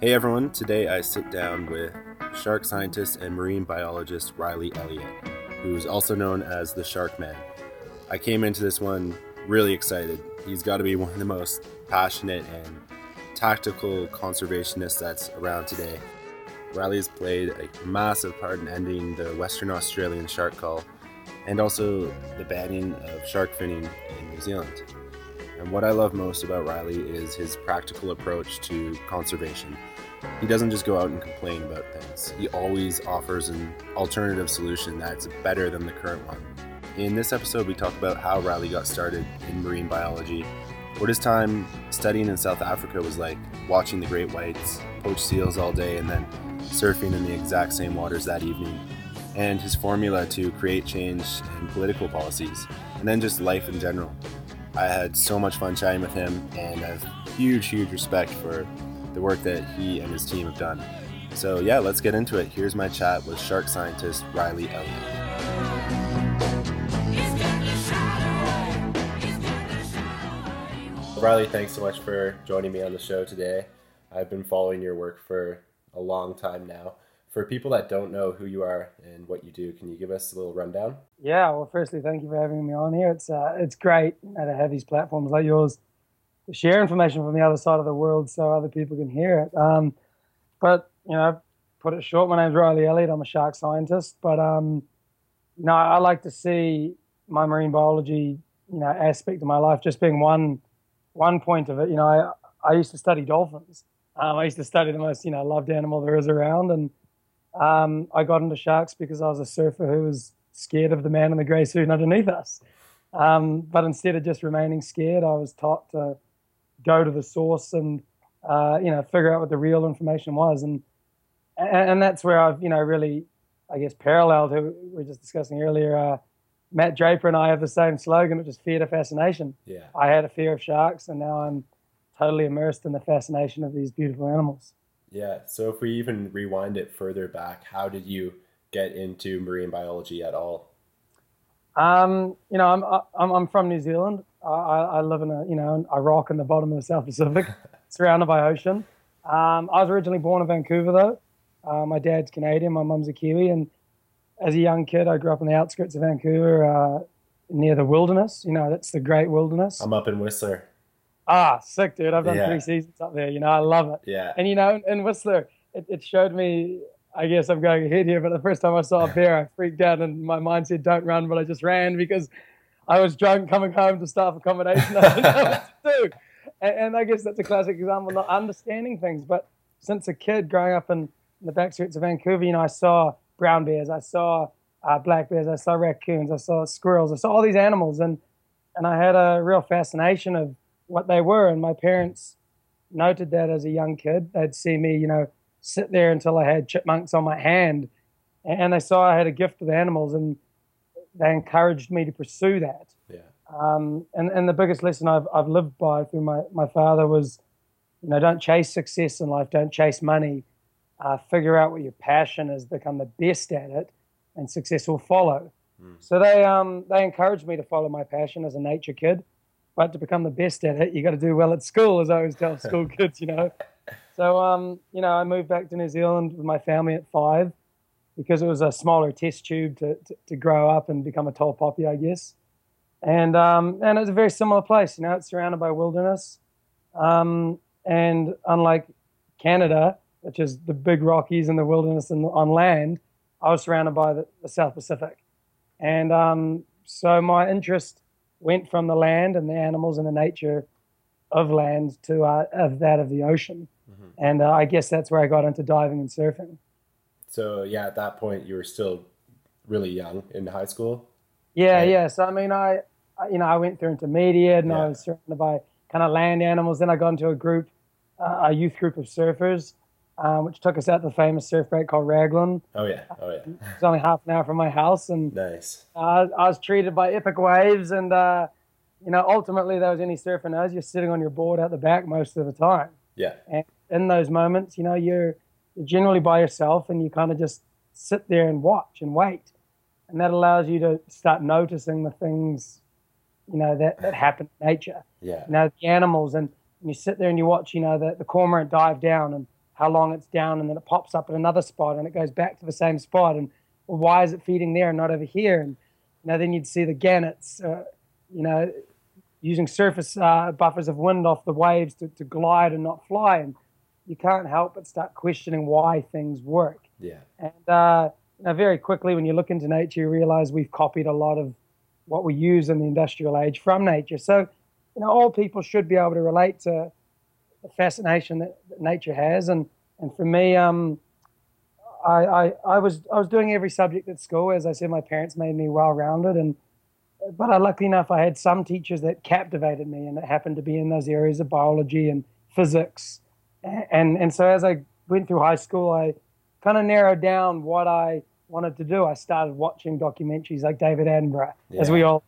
Hey everyone, today I sit down with shark scientist and marine biologist Riley Elliott, who's also known as the Shark Man. I came into this one really excited. He's got to be one of the most passionate and tactical conservationists that's around today. Riley has played a massive part in ending the Western Australian shark cull and also the banning of shark finning in New Zealand. And what I love most about Riley is his practical approach to conservation. He doesn't just go out and complain about things, he always offers an alternative solution that's better than the current one. In this episode, we talk about how Riley got started in marine biology, what his time studying in South Africa was like, watching the great whites poach seals all day and then surfing in the exact same waters that evening, and his formula to create change in political policies, and then just life in general. I had so much fun chatting with him, and I have huge, huge respect for the work that he and his team have done. So, yeah, let's get into it. Here's my chat with shark scientist Riley Elliott. Riley, thanks so much for joining me on the show today. I've been following your work for a long time now. For people that don't know who you are and what you do, can you give us a little rundown? Yeah, well, firstly, thank you for having me on here. It's uh, it's great to have these platforms like yours to share information from the other side of the world so other people can hear it. Um, but you know, put it short, my name's Riley Elliott. I'm a shark scientist, but um, you know, I like to see my marine biology, you know, aspect of my life just being one one point of it. You know, I I used to study dolphins. Um, I used to study the most, you know, loved animal there is around, and um, I got into sharks because I was a surfer who was scared of the man in the grey suit underneath us. Um, but instead of just remaining scared, I was taught to go to the source and uh, you know figure out what the real information was, and, and that's where I've you know really, I guess, paralleled who we were just discussing earlier. Uh, Matt Draper and I have the same slogan, which is fear to fascination. Yeah. I had a fear of sharks, and now I'm totally immersed in the fascination of these beautiful animals. Yeah. So if we even rewind it further back, how did you get into marine biology at all? Um, you know, I'm I'm, I'm from New Zealand. I, I live in a you know a rock in the bottom of the South Pacific, surrounded by ocean. Um, I was originally born in Vancouver though. Uh, my dad's Canadian, my mum's a Kiwi, and as a young kid, I grew up on the outskirts of Vancouver, uh, near the wilderness. You know, that's the great wilderness. I'm up in Whistler. Ah, sick, dude! I've done Yeah. three seasons up there. You know, I love it. Yeah. And you know, in Whistler, it, it showed me. I guess I'm going ahead here, but the first time I saw a bear, I freaked out, and my mind said, "Don't run!" But I just ran because I was drunk coming home to staff accommodation. I didn't know what to do. And, and I guess that's a classic example of not understanding things. But since a kid growing up in the backstreets of Vancouver, you know, I saw brown bears, I saw uh, black bears, I saw raccoons, I saw squirrels, I saw all these animals, and and I had a real fascination of what they were. And my parents noted that as a young kid. They'd see me, you know, sit there until I had chipmunks on my hand, and they saw I had a gift with animals, and they encouraged me to pursue that. Yeah. Um, and, and the biggest lesson I've, I've lived by through my, my father was, you know, don't chase success in life, don't chase money. Uh, figure out what your passion is, become the best at it, and success will follow. So they um, they encouraged me to follow my passion as a nature kid, but to become the best at it, you got to do well at school, as I always tell school kids, you know. So um, you know, I moved back to New Zealand with my family at five because it was a smaller test tube to, to, to grow up and become a tall poppy, I guess. And um, and it's a very similar place, you know, it's surrounded by wilderness. Um, and unlike Canada, which is the big Rockies and the wilderness and on land, I was surrounded by the, the South Pacific. And um, so my interest went from the land and the animals and the nature of land to uh, of that of the ocean. And uh, I guess that's where I got into diving and surfing. So yeah, at that point you were still really young in high school. Yeah, Right. yeah. So I mean, I, I you know, I went through intermediate, and Yeah. I was surrounded by kind of land animals. Then I got into a group, uh, a youth group of surfers, um, which took us out to the famous surf break called Raglan. Oh yeah. Oh yeah. It's only half an hour from my house, and Nice. uh, I was treated by epic waves. And uh, you know, ultimately, there was any surfer knows you're sitting on your board out the back most of the time. Yeah. And in those moments, you know, you're, you're generally by yourself and you kind of just sit there and watch and wait. And that allows you to start noticing the things, you know, that, that happen in nature. Yeah. You know, the animals. And, and you sit there and you watch, you know, the, the cormorant dive down and how long it's down, and then it pops up at another spot, and it goes back to the same spot, and well, why is it feeding there and not over here? And you know, then you'd see the gannets, uh, you know, using surface uh, buffers of wind off the waves to, to glide and not fly, and you can't help but start questioning why things work. Yeah. And uh, you know, very quickly, when you look into nature, you realize we've copied a lot of what we use in the industrial age from nature. So, you know, all people should be able to relate to the fascination that, that nature has. And, and for me, um, I, I, I, was, I was doing every subject at school. As I said, my parents made me well rounded. And, but I, luckily enough, I had some teachers that captivated me, and it happened to be in those areas of biology and physics. And, and so as I went through high school, I kind of narrowed down what I wanted to do. I started watching documentaries like David Attenborough, yeah. as we all.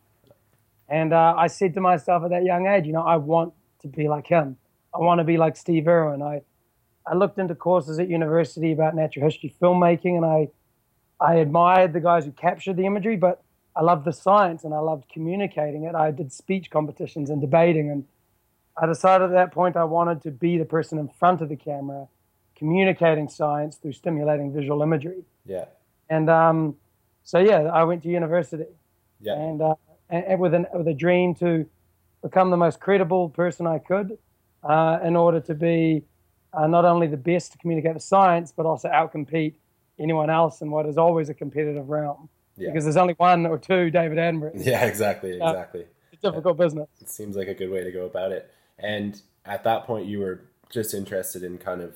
And uh, I said to myself at that young age, you know, I want to be like him. I want to be like Steve Irwin. I, I looked into courses at university about natural history filmmaking, and I, I admired the guys who captured the imagery, but I loved the science and I loved communicating it. I did speech competitions and debating, and I decided at that point I wanted to be the person in front of the camera, communicating science through stimulating visual imagery. Yeah. And um, so yeah, I went to university. Yeah. And, uh, and with an with a dream to become the most credible person I could, uh, in order to be uh, not only the best to communicate the science, but also outcompete anyone else in what is always a competitive realm. Yeah. Because there's only one or two David Attenborough. Yeah, exactly, exactly. it's a difficult business. It seems like a good way to go about it. And at that point, you were just interested in kind of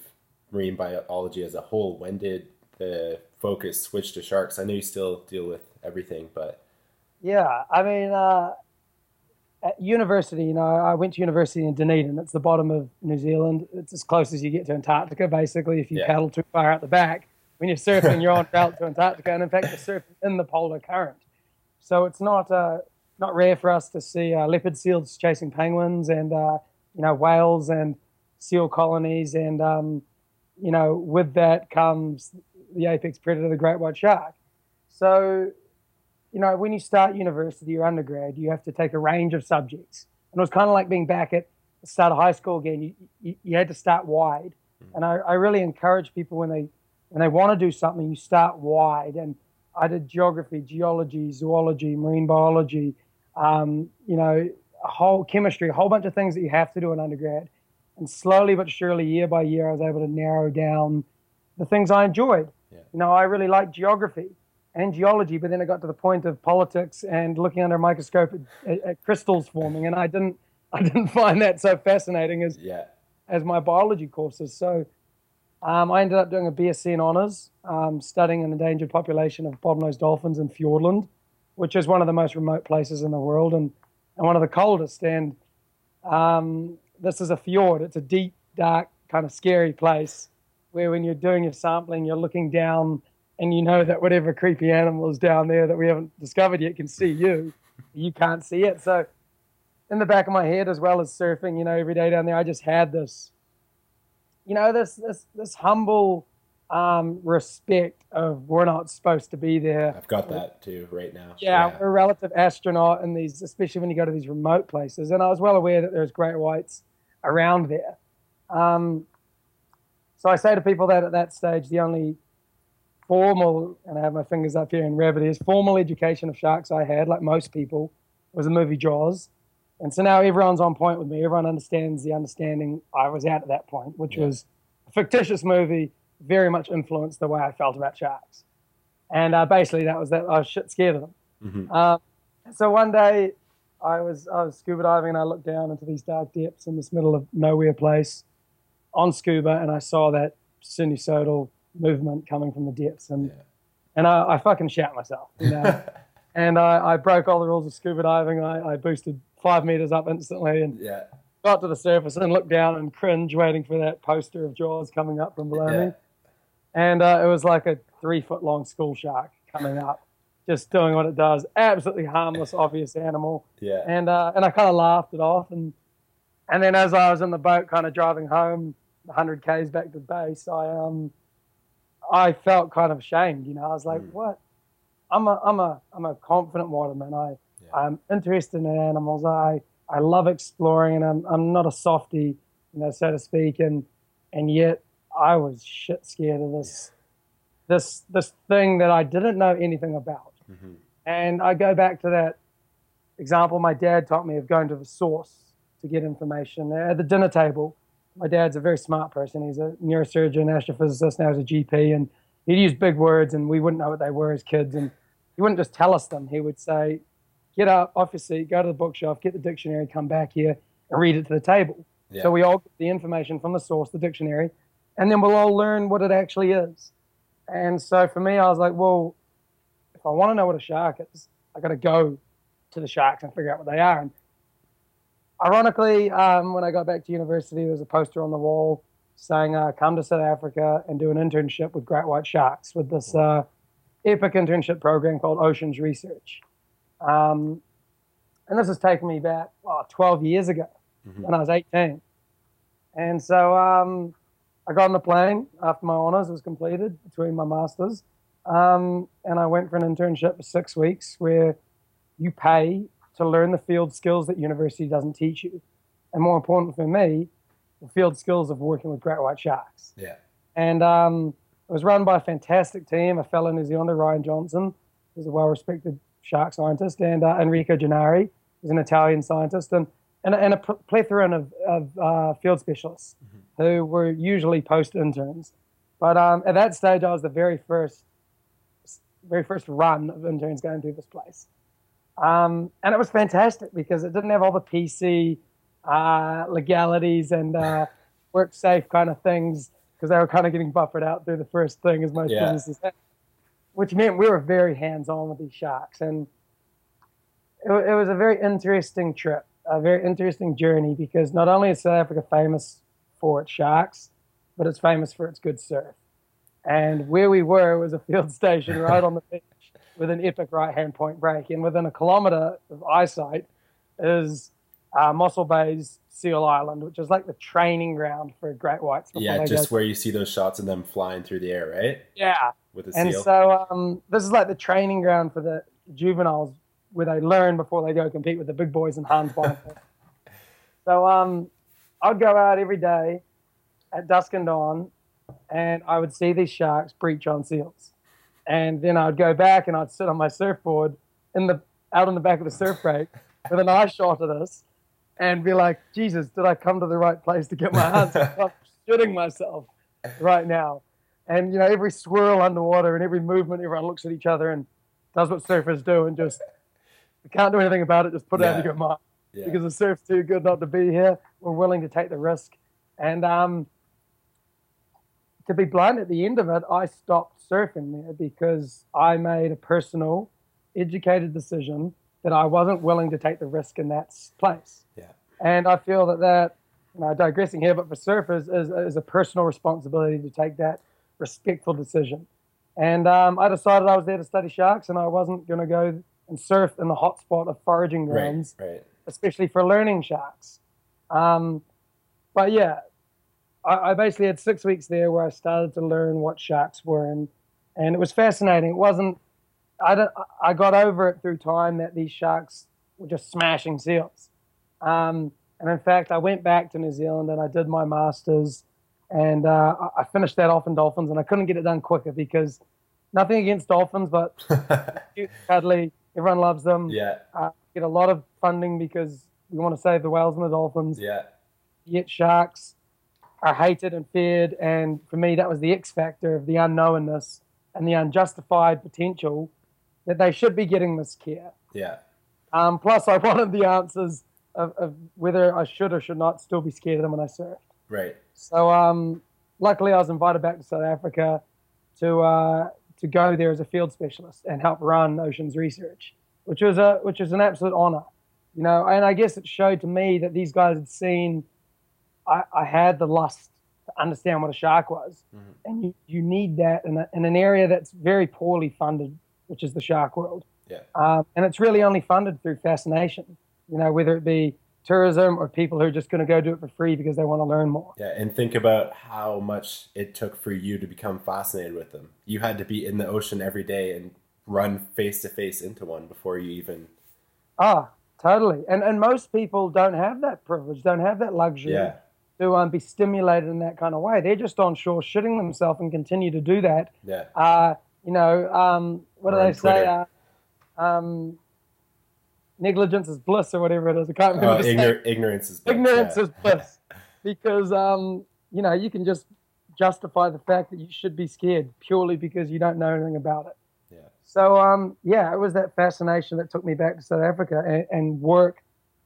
marine biology as a whole. When did the focus switch to sharks? I know you still deal with everything, but yeah, I mean, uh, at university, you know, I went to university in Dunedin. It's the bottom of New Zealand. It's as close as you get to Antarctica, basically. If you yeah. paddle too far out the back, when you're surfing, you're on route to Antarctica, and in fact, you're surfing in the polar current. So it's not uh, not rare for us to see uh, leopard seals chasing penguins, and uh, you know, whales and seal colonies, and um, you know, with that comes the apex predator, the great white shark. So, you know, when you start university or undergrad, you have to take a range of subjects. And it was kind of like being back at the start of high school again. You, you, you had to start wide. Mm-hmm. And I, I really encourage people when they when they want to do something, you start wide. And I did geography, geology, zoology, marine biology, um, you know, a whole chemistry, a whole bunch of things that you have to do in undergrad. And slowly but surely, year by year, I was able to narrow down the things I enjoyed. Yeah. You know, I really liked geography and geology, but then it got to the point of politics and looking under a microscope at, at, crystals forming, and I didn't, I didn't find that so fascinating as yeah. as my biology courses. So um, I ended up doing a BSc in honours, um, studying an endangered population of bottlenose dolphins in Fiordland, which is one of the most remote places in the world and, and one of the coldest. And um, this is a fjord. It's a deep, dark, kind of scary place where when you're doing your sampling, you're looking down and you know that whatever creepy animal is down there that we haven't discovered yet can see you. You can't see it. So, in the back of my head, as well as surfing, you know, every day down there, I just had this, you know, this this this humble um, respect of we're not supposed to be there. I've got that too right now. Yeah, yeah, we're a relative astronaut in these, especially when you go to these remote places. And I was well aware that there's great whites around there. Um, so I say to people that at that stage, the only formal, and I have my fingers up here in is formal education of sharks I had, like most people, was the movie Jaws. And so now everyone's on point with me. Everyone understands the understanding I was at at that point, which yeah. was a fictitious movie, very much influenced the way I felt about sharks. And uh, basically, that was that I was shit scared of them. Mm-hmm. Uh, so one day, I was I was scuba diving and I looked down into these dark depths in this middle of nowhere place, on scuba and I saw that sinusoidal movement coming from the depths and yeah. and I, I, fucking shat myself, you know. and I, I, broke all the rules of scuba diving. I, I boosted five meters up instantly and yeah. got to the surface and looked down and cringe, waiting for that poster of Jaws coming up from below yeah. me. And uh, it was like a three foot long school shark coming up, just doing what it does. Absolutely harmless, obvious animal. Yeah. And uh, and I kind of laughed it off and and then as I was in the boat, kind of driving home, 100 k's back to base, I um, I felt kind of ashamed. You know, I was like, mm. what? I'm a I'm a I'm a confident waterman. I yeah. I'm interested in animals. I I love exploring, and I'm I'm not a softy, you know, so to speak. And and yet I was shit scared of this this this thing that I didn't know anything about. Mm-hmm. And I go back to that example my dad taught me of going to the source to get information. At the dinner table, my dad's a very smart person. He's a neurosurgeon, astrophysicist, now he's a GP, and he'd use big words and we wouldn't know what they were as kids. And he wouldn't just tell us them. He would say, get up off your seat, go to the bookshelf, get the dictionary, come back here and read it to the table. Yeah. So we all get the information from the source, the dictionary, and then we'll all learn what it actually is. And so for me, I was like, well, if I want to know what a shark is, I got to go to the sharks and figure out what they are. And ironically, um, when I got back to university, there was a poster on the wall saying, uh, "Come to South Africa and do an internship with great white sharks with this uh, epic internship program called Oceans Research." Um, and this has taken me back oh, 12 years ago mm-hmm. when I was 18. And so um, I got on the plane after my honors was completed between my masters, um, and I went for an internship for six weeks where you pay to learn the field skills that university doesn't teach you, and more important for me, the field skills of working with great white sharks. Yeah. And um, it was run by a fantastic team, a fellow New Zealander, Ryan Johnson, who's a well-respected shark scientist, and uh, Enrico Gennari, who's an Italian scientist, and and, and a plethora of, of uh, field specialists mm-hmm. who were usually post interns. But um, at that stage, I was the very first, very first run of interns going through this place, um, and it was fantastic because it didn't have all the PC uh, legalities and uh, work safe kind of things because they were kind of getting buffered out through the first thing as most yeah. businesses had, which meant we were very hands on with these sharks and. It, it was a very interesting trip a very interesting journey because not only is South Africa famous for its sharks, but it's famous for its good surf. And where we were was a field station right on the beach with an epic right hand point break. And within a kilometre of eyesight is uh, Mossel Bay's Seal Island, which is like the training ground for great whites. Yeah, just where you see those shots of them flying through the air, right? Yeah. With a and seal. so um, this is like the training ground for the juveniles where they learn before they go compete with the big boys in Hans so um, I'd go out every day at dusk and dawn, and I would see these sharks breach on seals, and then I'd go back and I'd sit on my surfboard in the out on the back of the surf break with an eye shot of this, and be like, Jesus, did I come to the right place to get my hands? I'm shooting myself right now. And you know, every swirl underwater and every movement, everyone looks at each other and does what surfers do and just we can't do anything about it. Just put it out of your mind yeah. because the surf's too good not to be here. We're willing to take the risk. And um, to be blunt, at the end of it, I stopped surfing there because I made a personal, educated decision that I wasn't willing to take the risk in that place. Yeah. And I feel that that, you know, digressing here, but for surfers is, is a personal responsibility to take that respectful decision. And um, I decided I was there to study sharks, and I wasn't going to go and surf in the hotspot of foraging grounds, right, right. especially for learning sharks. Um, but yeah, I, I, basically had six weeks there where I started to learn what sharks were, and and it was fascinating. It wasn't. I, don't, I got over it through time that these sharks were just smashing seals. Um, and in fact, I went back to New Zealand and I did my masters, and uh, I finished that off in dolphins, and I couldn't get it done quicker because nothing against dolphins, but cuddly Everyone loves them. Yeah. Uh, get a lot of funding because we want to save the whales and the dolphins. Yeah. Yet sharks are hated and feared, and for me, that was the X factor of the unknownness and the unjustified potential that they should be getting this care. Yeah. Um, plus, I wanted the answers of, of, whether I should or should not still be scared of them when I surfed. Right. So, um, luckily, I was invited back to South Africa to uh, to go there as a field specialist and help run oceans research, which was a which was an absolute honor, you know. And I guess it showed to me that these guys had seen I, I had the lust to understand what a shark was, mm-hmm. and you, you need that in, a, in an area that's very poorly funded, which is the shark world. Yeah. Um, and it's really only funded through fascination, you know, whether it be tourism or people who are just going to go do it for free because they want to learn more. Yeah, and think about how much it took for you to become fascinated with them. You had to be in the ocean every day and run face to face into one before you even. Ah, totally. And and most people don't have that privilege, don't have that luxury. Yeah. To um, be stimulated in that kind of way. They're just on shore shitting themselves and continue to do that. Yeah. Uh, you know, um, what do they say? Uh, um, negligence is bliss or whatever it is. I can't remember. Oh, ignor- ignorance is bliss, ignorance yeah. is bliss because um, you know you can just justify the fact that you should be scared purely because you don't know anything about it. Yeah. So um, yeah, it was that fascination that took me back to South Africa and, and work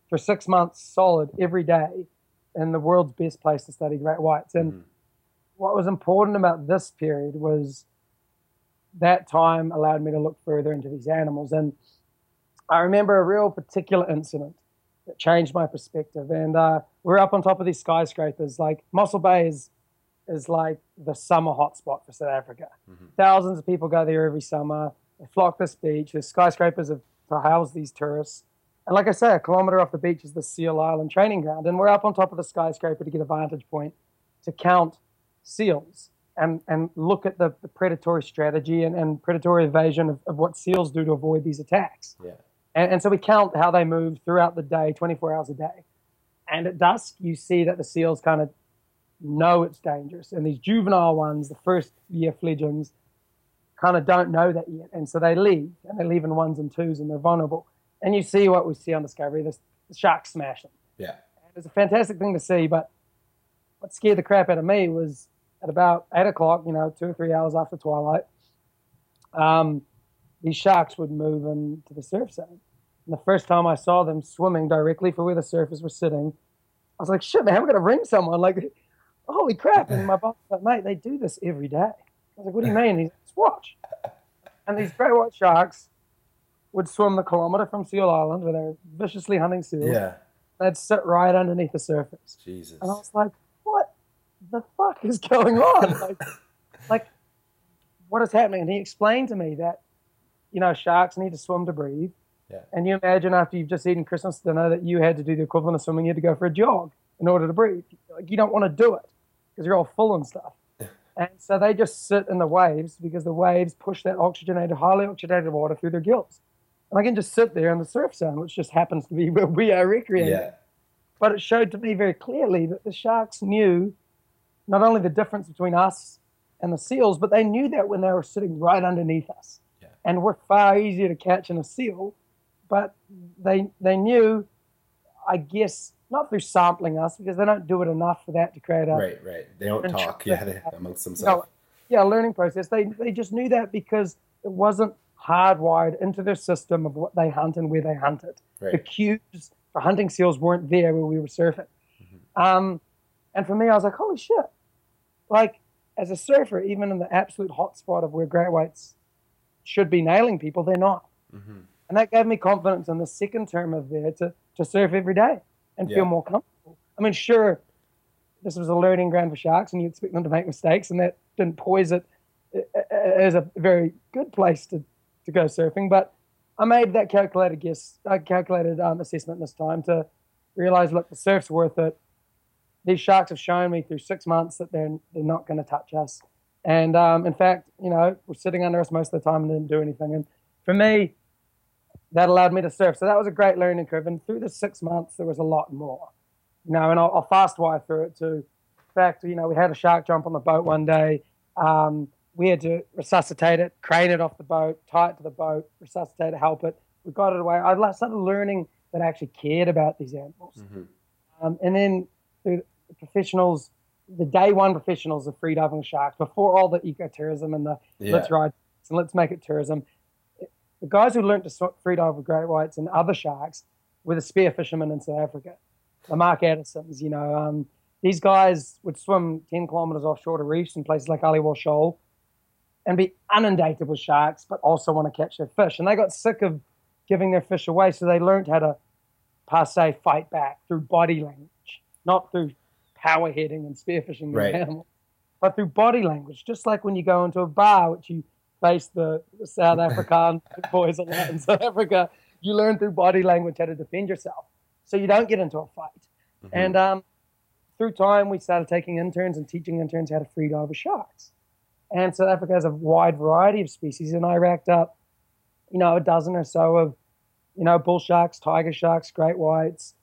for six months solid every day in the world's best place to study great whites. And Mhm. what was important about this period was that time allowed me to look further into these animals. And I remember a real particular incident that changed my perspective. And uh, we're up on top of these skyscrapers. Like Mossel Bay is, is like the summer hotspot for South Africa. Mhm. Thousands of people go there every summer. They flock this beach. There's skyscrapers of, to house these tourists. And like I say, a kilometer off the beach is the Seal Island training ground. And we're up on top of the skyscraper to get a vantage point to count seals and, and look at the, the predatory strategy and, and predatory evasion of, of what seals do to avoid these attacks. Yeah. And, and so we count how they move throughout the day, 24 hours a day. And at dusk, you see that the seals kind of know it's dangerous. And these juvenile ones, the first year fledglings, kind of don't know that yet. And so they leave, and they leave in ones and twos, and they're vulnerable. And you see what we see on Discovery the, the sharks smash them. Yeah. And it's a fantastic thing to see, but what scared the crap out of me was at about eight o'clock, you know, two or three hours after twilight, um, these sharks would move into the surf zone. And the first time I saw them swimming directly for where the surfers were sitting, I was like, shit, man, I'm going to ring someone. Like, holy crap. And my boss was like, mate, they do this every day. I was like, what do you mean? He's like, watch. And these great white sharks would swim the kilometer from Seal Island where they're viciously hunting seals. Yeah. They'd sit right underneath the surface. Jesus. And I was like, what the fuck is going on? like, like, what is happening? And he explained to me that, you know, sharks need to swim to breathe. Yeah. And you imagine after you've just eaten Christmas dinner that you had to do the equivalent of swimming, you had to go for a jog in order to breathe. Like, you don't want to do it because you're all full and stuff. And so they just sit in the waves because the waves push that oxygenated, highly oxygenated water through their gills. And I can just sit there in the surf zone, which just happens to be where we are recreating. Yeah. But it showed to me very clearly that the sharks knew not only the difference between us and the seals, but they knew that when they were sitting right underneath us. Yeah. And we're far easier to catch than a seal, but they they knew, I guess, not through sampling us because they don't do it enough for that to create a Right, right. They don't talk. Yeah, they, amongst themselves. yeah, learning process. They they just knew that because it wasn't hardwired into their system of what they hunt and where they hunt it. The Right. cues for hunting seals weren't there where we were surfing. Mm-hmm. Um, and for me, I was like, holy shit! Like as a surfer, even in the absolute hot spot of where great whites should be nailing people, they're not. Mhm. And that gave me confidence in the second term of there to, to surf every day and Yeah. feel more comfortable. I mean, sure, this was a learning ground for sharks, and you expect them to make mistakes, and that didn't poise it as a very good place to, to go surfing. But I made that calculated guess, uh, calculated um, assessment this time to realize, look, the surf's worth it. These sharks have shown me through six months that they're they're not going to touch us. And um, in fact, you know, we're sitting under us most of the time and didn't do anything. And for me, that allowed me to surf. So that was a great learning curve. And through the six months, there was a lot more. You know, and I'll, I'll fast wire through it too. In fact, you know, we had a shark jump on the boat one day. Um, we had to resuscitate it, crane it off the boat, tie it to the boat, resuscitate it, help it. We got it away. I started learning that I actually cared about these animals. Mhm. Um, and then the professionals, the day one professionals of freediving sharks, before all the ecotourism and the Yeah. let's ride and let's make it tourism. The guys who learned to sw- freedive with great whites and other sharks were the spear fishermen in South Africa, the Mark Addisons. You know, um, these guys would swim 10 kilometers offshore to reefs in places like Aliwal Shoal and be inundated with sharks, but also want to catch their fish. And they got sick of giving their fish away, so they learned how to, per se, fight back through body language, not through power heading and spearfishing the Right. animal, but through body language. Just like when you go into a bar, which you face the, South African boys a lot in South Africa, you learn through body language how to defend yourself, so you don't get into a fight. Mhm. And um, through time, we started taking interns and teaching interns how to free dive with sharks. And South Africa has a wide variety of species, and I racked up, you know, a dozen or so of, you know, bull sharks, tiger sharks, great whites,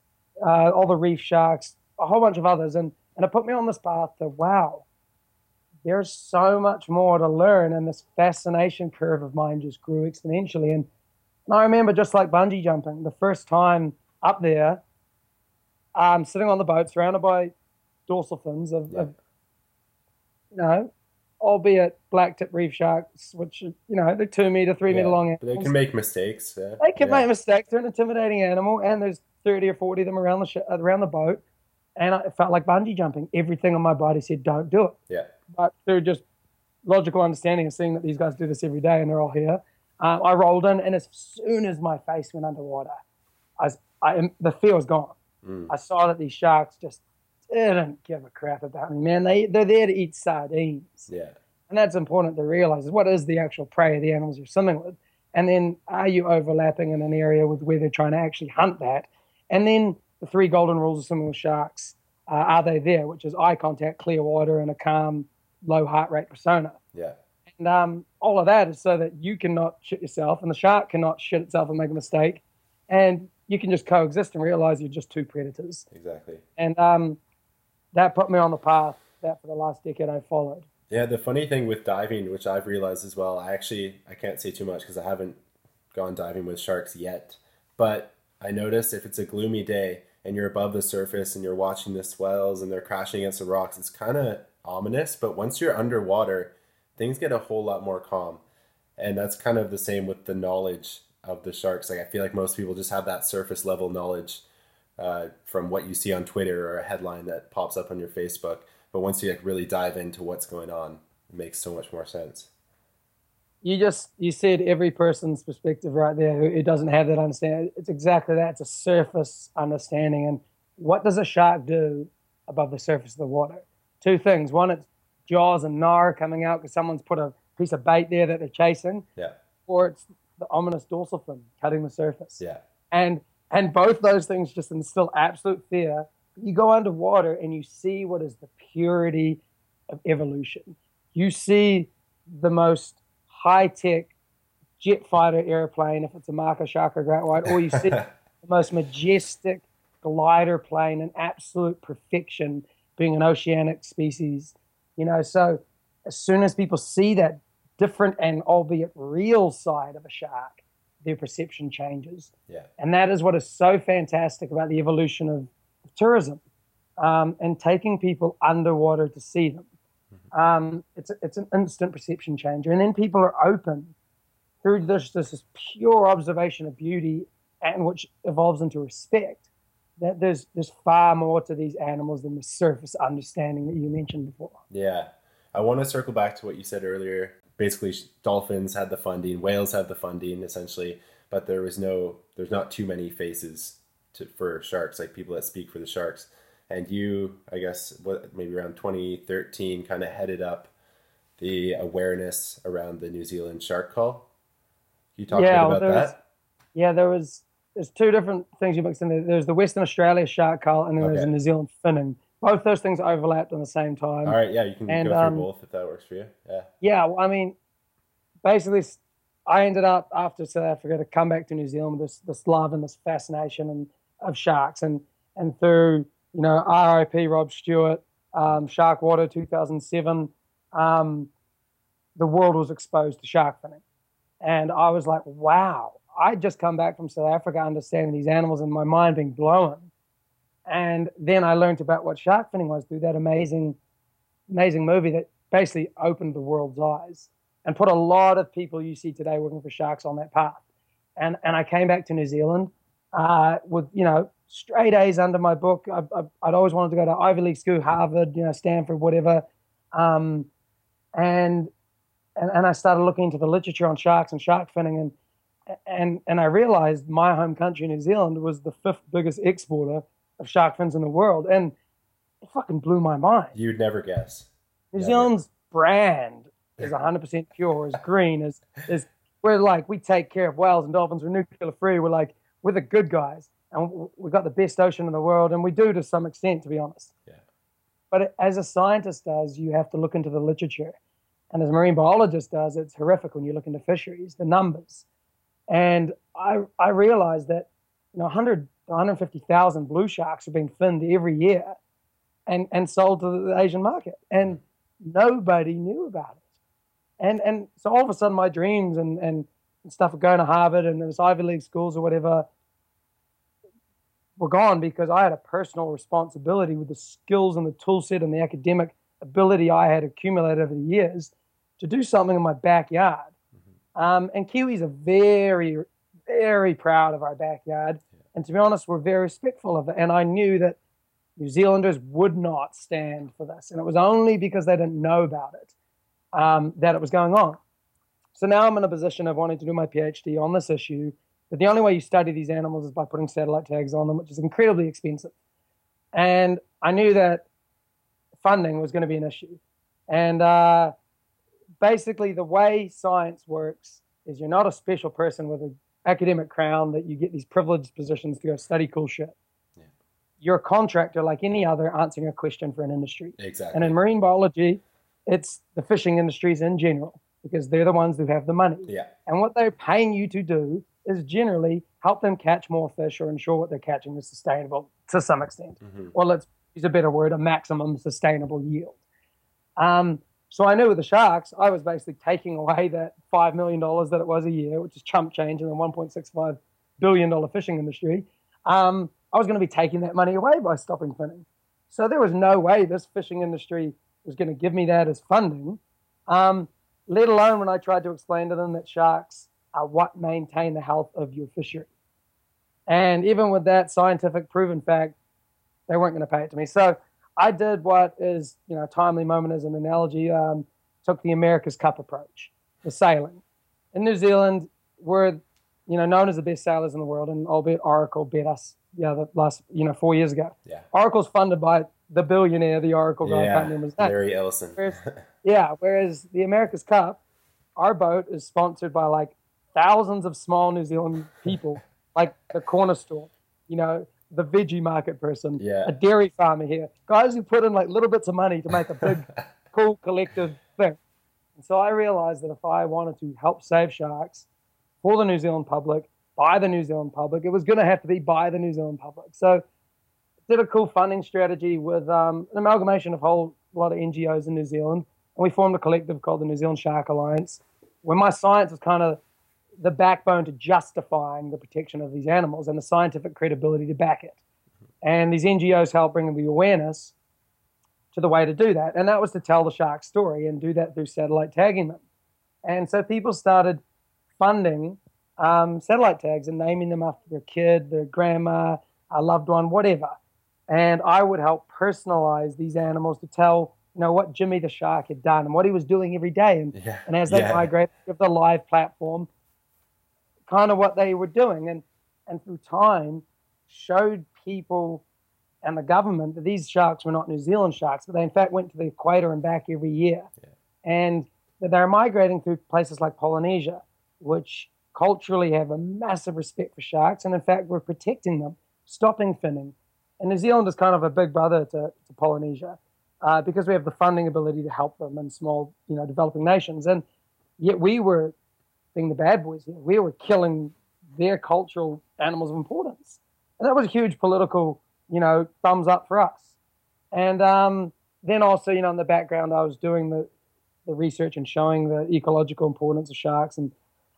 uh, all the reef sharks, a whole bunch of others. And And it put me on this path to wow, there's so much more to learn. And this fascination curve of mine just grew exponentially. And, and I remember just like bungee jumping, the first time up there, um, sitting on the boat surrounded by dorsal fins of, yeah. of you know, albeit black tip reef sharks, which you know they're two meter, three yeah, meter long. But they can make mistakes. Yeah. They can yeah. make mistakes. They're an intimidating animal, and there's thirty or forty of them around the sh- around the boat, and it felt like bungee jumping. Everything on my body said, "Don't do it." Yeah. But through just logical understanding and seeing that these guys do this every day, and they're all here, um, I rolled in, and as soon as my face went underwater, I, was, I the fear was gone. Mm. I saw that these sharks just didn't give a crap about me, man. They they're there to eat sardines. Yeah. And that's important to realize is what is the actual prey of the animals you're swimming with? And then are you overlapping in an area with where they're trying to actually hunt that? And then the three golden rules of swimming with sharks, uh, are they there? Which is eye contact, clear water, and a calm, low heart rate persona. Yeah. And um, all of that is so that you cannot shit yourself and the shark cannot shit itself and make a mistake. And you can just coexist and realize you're just two predators. Exactly. And um, that put me on the path that for the last decade I followed. Yeah, the funny thing with diving, which I've realized as well, I actually I can't say too much because I haven't gone diving with sharks yet, but I notice if it's a gloomy day and you're above the surface and you're watching the swells and they're crashing against the rocks, it's kind of ominous. But once you're underwater, things get a whole lot more calm, and that's kind of the same with the knowledge of the sharks. Like I feel like most people just have that surface level knowledge uh, from what you see on Twitter or a headline that pops up on your Facebook. But once you like really dive into what's going on, it makes so much more sense. You just you said every person's perspective right there who, who doesn't have that understanding. It's exactly that. It's a surface understanding. And what does a shark do above the surface of the water? Two things. One, it's jaws and gnar coming out because someone's put a piece of bait there that they're chasing. Yeah. Or it's the ominous dorsal fin cutting the surface. Yeah. And and both those things just instill absolute fear. You go underwater and you see what is the purity of evolution. You see the most high tech jet fighter airplane, if it's a Mako Shark or Great White, or you see the most majestic glider plane in absolute perfection, being an oceanic species. You know, so as soon as people see that different and albeit real side of a shark, their perception changes. Yeah. And that is what is so fantastic about the evolution of, of tourism um, and taking people underwater to see them. Mm-hmm. Um, it's, a, it's an instant perception changer. And then people are open through this, this, this pure observation of beauty and which evolves into respect. That there's there's far more to these animals than the surface understanding that you mentioned before. Yeah, I want to circle back to what you said earlier basically dolphins had the funding, whales had the funding essentially, but there was no, there's not too many faces to, for sharks, like people that speak for the sharks. And you, I guess, what maybe around 2013, kind of headed up the awareness around the New Zealand shark cull. Can you talk yeah, about that? Yeah, there was. There's two different things you mixed in there. There's the Western Australia shark cull, and then okay. there's the New Zealand finning both those things overlapped at the same time. All right, yeah, you can and, go through um, both if that works for you. Yeah. Yeah, well, I mean, basically, I ended up after South Africa to come back to New Zealand with this this love and this fascination and of sharks, and and through you know RIP Rob Stewart, um, Shark Water 2007, um, the world was exposed to shark finning, and I was like, wow. I just come back from South Africa understanding these animals and my mind being blown and then I learned about what shark finning was through that amazing, amazing movie that basically opened the world's eyes and put a lot of people you see today working for sharks on that path. And and I came back to New Zealand uh, with you know straight A's under my book. I, would always wanted to go to Ivy League school, Harvard, you know, Stanford, whatever. Um, and, and and I started looking into the literature on sharks and shark finning, and and and I realized my home country, New Zealand, was the fifth biggest exporter of shark fins in the world, and it fucking blew my mind. You'd never guess. New never. Zealand's brand is 100% pure, is green, is is we're like we take care of whales and dolphins. We're nuclear free. We're like we're the good guys, and we've got the best ocean in the world, and we do to some extent, to be honest. Yeah. But as a scientist does, you have to look into the literature, and as a marine biologist does, it's horrific when you look into fisheries, the numbers, and I I realized that you know 100 150,000 blue sharks are being finned every year. and, and sold to the Asian market. And nobody knew about it. And, and so all of a sudden, my dreams and, and, and stuff of going to Harvard and those Ivy League schools or whatever were gone because I had a personal responsibility with the skills and the tool set and the academic ability I had accumulated over the years to do something in my backyard. Mm-hmm. Um, and Kiwis are very, very proud of our backyard. And to be honest, we're very respectful of it. And I knew that New Zealanders would not stand for this. And it was only because they didn't know about it um, that it was going on. So now I'm in a position of wanting to do my PhD on this issue. But the only way you study these animals is by putting satellite tags on them, which is incredibly expensive. And I knew that funding was going to be an issue. And uh, basically, the way science works is you're not a special person with an academic crown that you get these privileged positions to go study cool shit. Yeah. You're a contractor like any other answering a question for an industry. Exactly. And in marine biology, it's the fishing industries in general because they're the ones who have the money. Yeah. And what they're paying you to do is generally help them catch more fish or ensure what they're catching is sustainable to some extent. Mm-hmm. Well, let's use a better word, a maximum sustainable yield. Um, so I knew with the sharks, I was basically taking away that $5 million that it was a year, which is chump change in the $1.65 billion fishing industry. Um, I was going to be taking that money away by stopping finning. So there was no way this fishing industry was going to give me that as funding, um, let alone when I tried to explain to them that sharks are what maintain the health of your fishery. And even with that scientific proven fact, they weren't going to pay it to me. So I did what is, you know, a timely moment as an analogy, um, took the America's Cup approach, the sailing. In New Zealand, we're, you know, known as the best sailors in the world, and albeit Oracle beat us, yeah, the last, you know, four years ago. Yeah. Oracle's funded by the billionaire, the Oracle guy, yeah, I can't remember his name. Larry Ellison. Whereas, yeah, whereas the America's Cup, our boat is sponsored by like thousands of small New Zealand people, like the corner store, you know, the veggie market person, yeah. a dairy farmer here, guys who put in like little bits of money to make a big, cool collective thing. And so I realized that if I wanted to help save sharks for the New Zealand public, by the New Zealand public, it was going to have to be by the New Zealand public. So did a cool funding strategy with um, an amalgamation of a whole lot of NGOs in New Zealand. And we formed a collective called the New Zealand Shark Alliance, where my science was kind of the backbone to justifying the protection of these animals and the scientific credibility to back it. And these NGOs help bring the awareness to the way to do that. And that was to tell the shark story and do that through satellite tagging them. And so people started funding um, satellite tags and naming them after their kid, their grandma, a loved one, whatever. And I would help personalize these animals to tell, you know, what Jimmy the shark had done and what he was doing every day. And, yeah. and as they yeah. migrate, give the live platform kind of what they were doing. And, and through time, showed people and the government that these sharks were not New Zealand sharks, but they in fact went to the equator and back every year. Yeah. And that they're migrating through places like Polynesia, which culturally have a massive respect for sharks. And in fact, we're protecting them, stopping finning. And New Zealand is kind of a big brother to, to Polynesia uh, because we have the funding ability to help them in small, you know, developing nations. And yet we were being the bad boys here. We were killing their cultural animals of importance. And that was a huge political, you know, thumbs up for us. And um, then also, you know, in the background, I was doing the, the research and showing the ecological importance of sharks and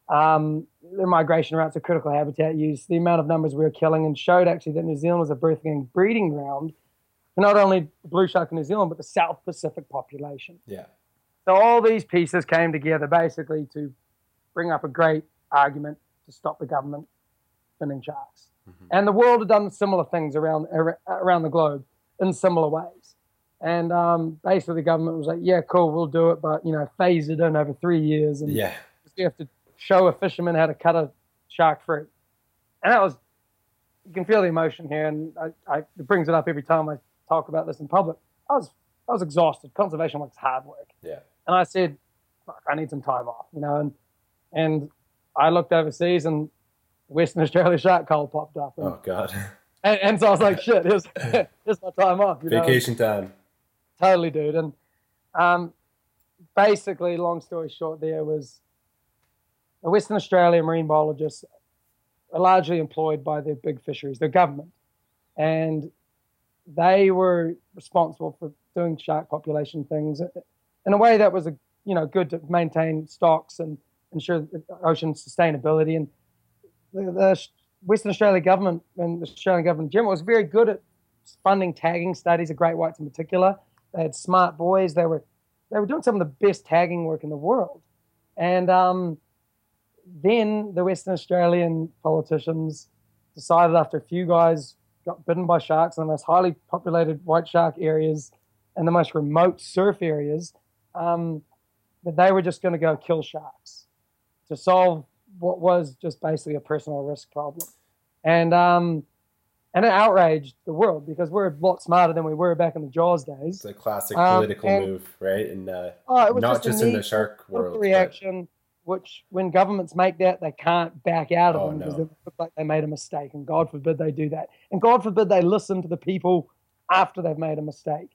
um, their migration routes, of critical habitat use, the amount of numbers we were killing, and showed actually that New Zealand was a birthing and breeding ground for not only the blue shark in New Zealand, but the South Pacific population. Yeah. So all these pieces came together basically to bring up a great argument to stop the government finning sharks. Mm-hmm. And the world had done similar things around around the globe in similar ways. And um, basically, the government was like, "Yeah, cool, we'll do it, but you know, phase it in over three years, and yeah, we have to show a fisherman how to cut a shark free." And that was, you can feel the emotion here, and I, I, it brings it up every time I talk about this in public. I was I was exhausted. Conservation work is hard work. Yeah. And I said, I need some time off, you know, and and I looked overseas and Western Australia shark cull popped up. And, oh God! And, and, so I was like, "Shit, here's, here's my time off." Vacation know? time. Totally, dude. And um, basically, long story short, there was the Western Australia marine biologists are largely employed by their big fisheries, their government, and they were responsible for doing shark population things in a way that was a you know good to maintain stocks and ensure ocean sustainability. And the, the Western Australia government and the Australian government in general was very good at funding tagging studies of great whites in particular. They had smart buoys. They were they were doing some of the best tagging work in the world. And um, then the Western Australian politicians decided after a few guys got bitten by sharks in the most highly populated white shark areas and the most remote surf areas um, that they were just going to go kill sharks to solve what was just basically a personal risk problem. And um, and it outraged the world because we're a lot smarter than we were back in the Jaws days. It's a classic um, political um, move, right? And uh, oh, not just, just in the shark world. Reaction, but... which when governments make that, they can't back out of oh, them because no. they look like they made a mistake, and God forbid they do that, and God forbid they listen to the people after they've made a mistake.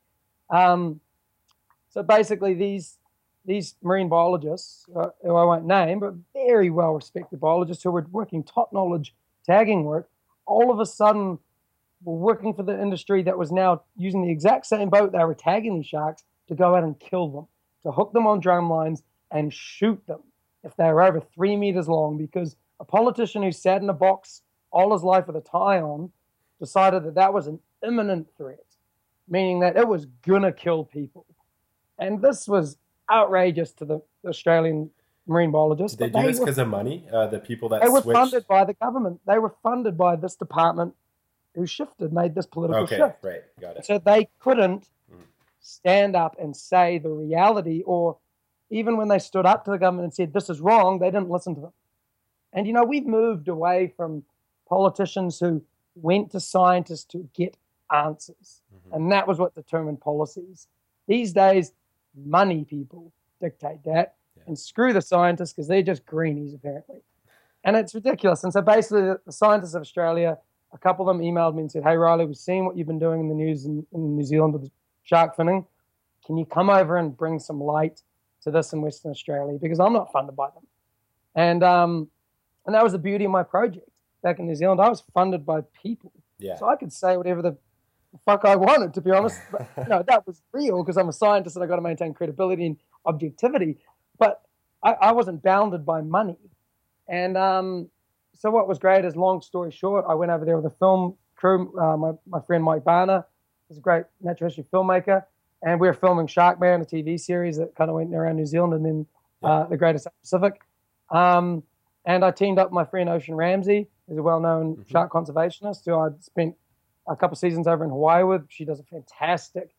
Um, so basically, these these marine biologists, uh, who I won't name, but very well respected biologists who were working top knowledge tagging work, all of a sudden were working for the industry that was now using the exact same boat they were tagging these sharks to go out and kill them, to hook them on drum lines and shoot them if they were over three meters long. Because a politician who sat in a box all his life with a tie on decided that that was an imminent threat, meaning that it was gonna kill people. And this was outrageous to the Australian marine biologists. Did they do this because of money? Uh, the people that they were funded by the government. They were funded by this department who shifted, made this political okay, shift. Right, got it. So they couldn't mm. stand up and say the reality, or even when they stood up to the government and said this is wrong, they didn't listen to them. And you know, we've moved away from politicians who went to scientists to get answers, mm-hmm. and that was what determined policies. These days, money people dictate that, yeah. and screw the scientists because they're just greenies apparently. And it's ridiculous. And so basically, the, scientists of Australia, a couple of them emailed me and said, "Hey Riley, we've seen what you've been doing in the news in, in New Zealand with shark finning. Can you come over and bring some light to this in Western Australia? Because I'm not funded by them." And um, and that was the beauty of my project back in New Zealand. I was funded by people, yeah. so I could say whatever the fuck I wanted, to be honest. But, you know, that was real because I'm a scientist and I got to maintain credibility and objectivity. But I, I wasn't bounded by money. And um, so what was great is, long story short, I went over there with a film crew. Uh, my, my friend Mike Barner is a great natural history filmmaker. And we were filming Shark Sharkman, a TV series that kind of went around New Zealand and then uh, the Greater Pacific. Um, and I teamed up with my friend Ocean Ramsey, who's a well-known mm-hmm. shark conservationist who I'd spent a couple seasons over in Hawaii with. She does a fantastic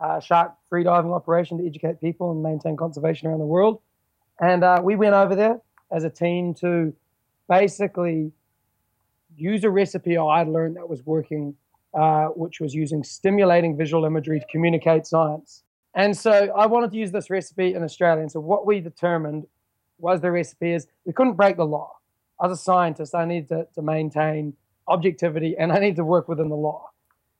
uh, shark freediving operation to educate people and maintain conservation around the world. And uh, we went over there as a team to basically use a recipe I'd learned that was working, uh, which was using stimulating visual imagery to communicate science. And so I wanted to use this recipe in Australia. And so what we determined was the recipe is we couldn't break the law. As a scientist, I needed to, to maintain objectivity, and I need to work within the law.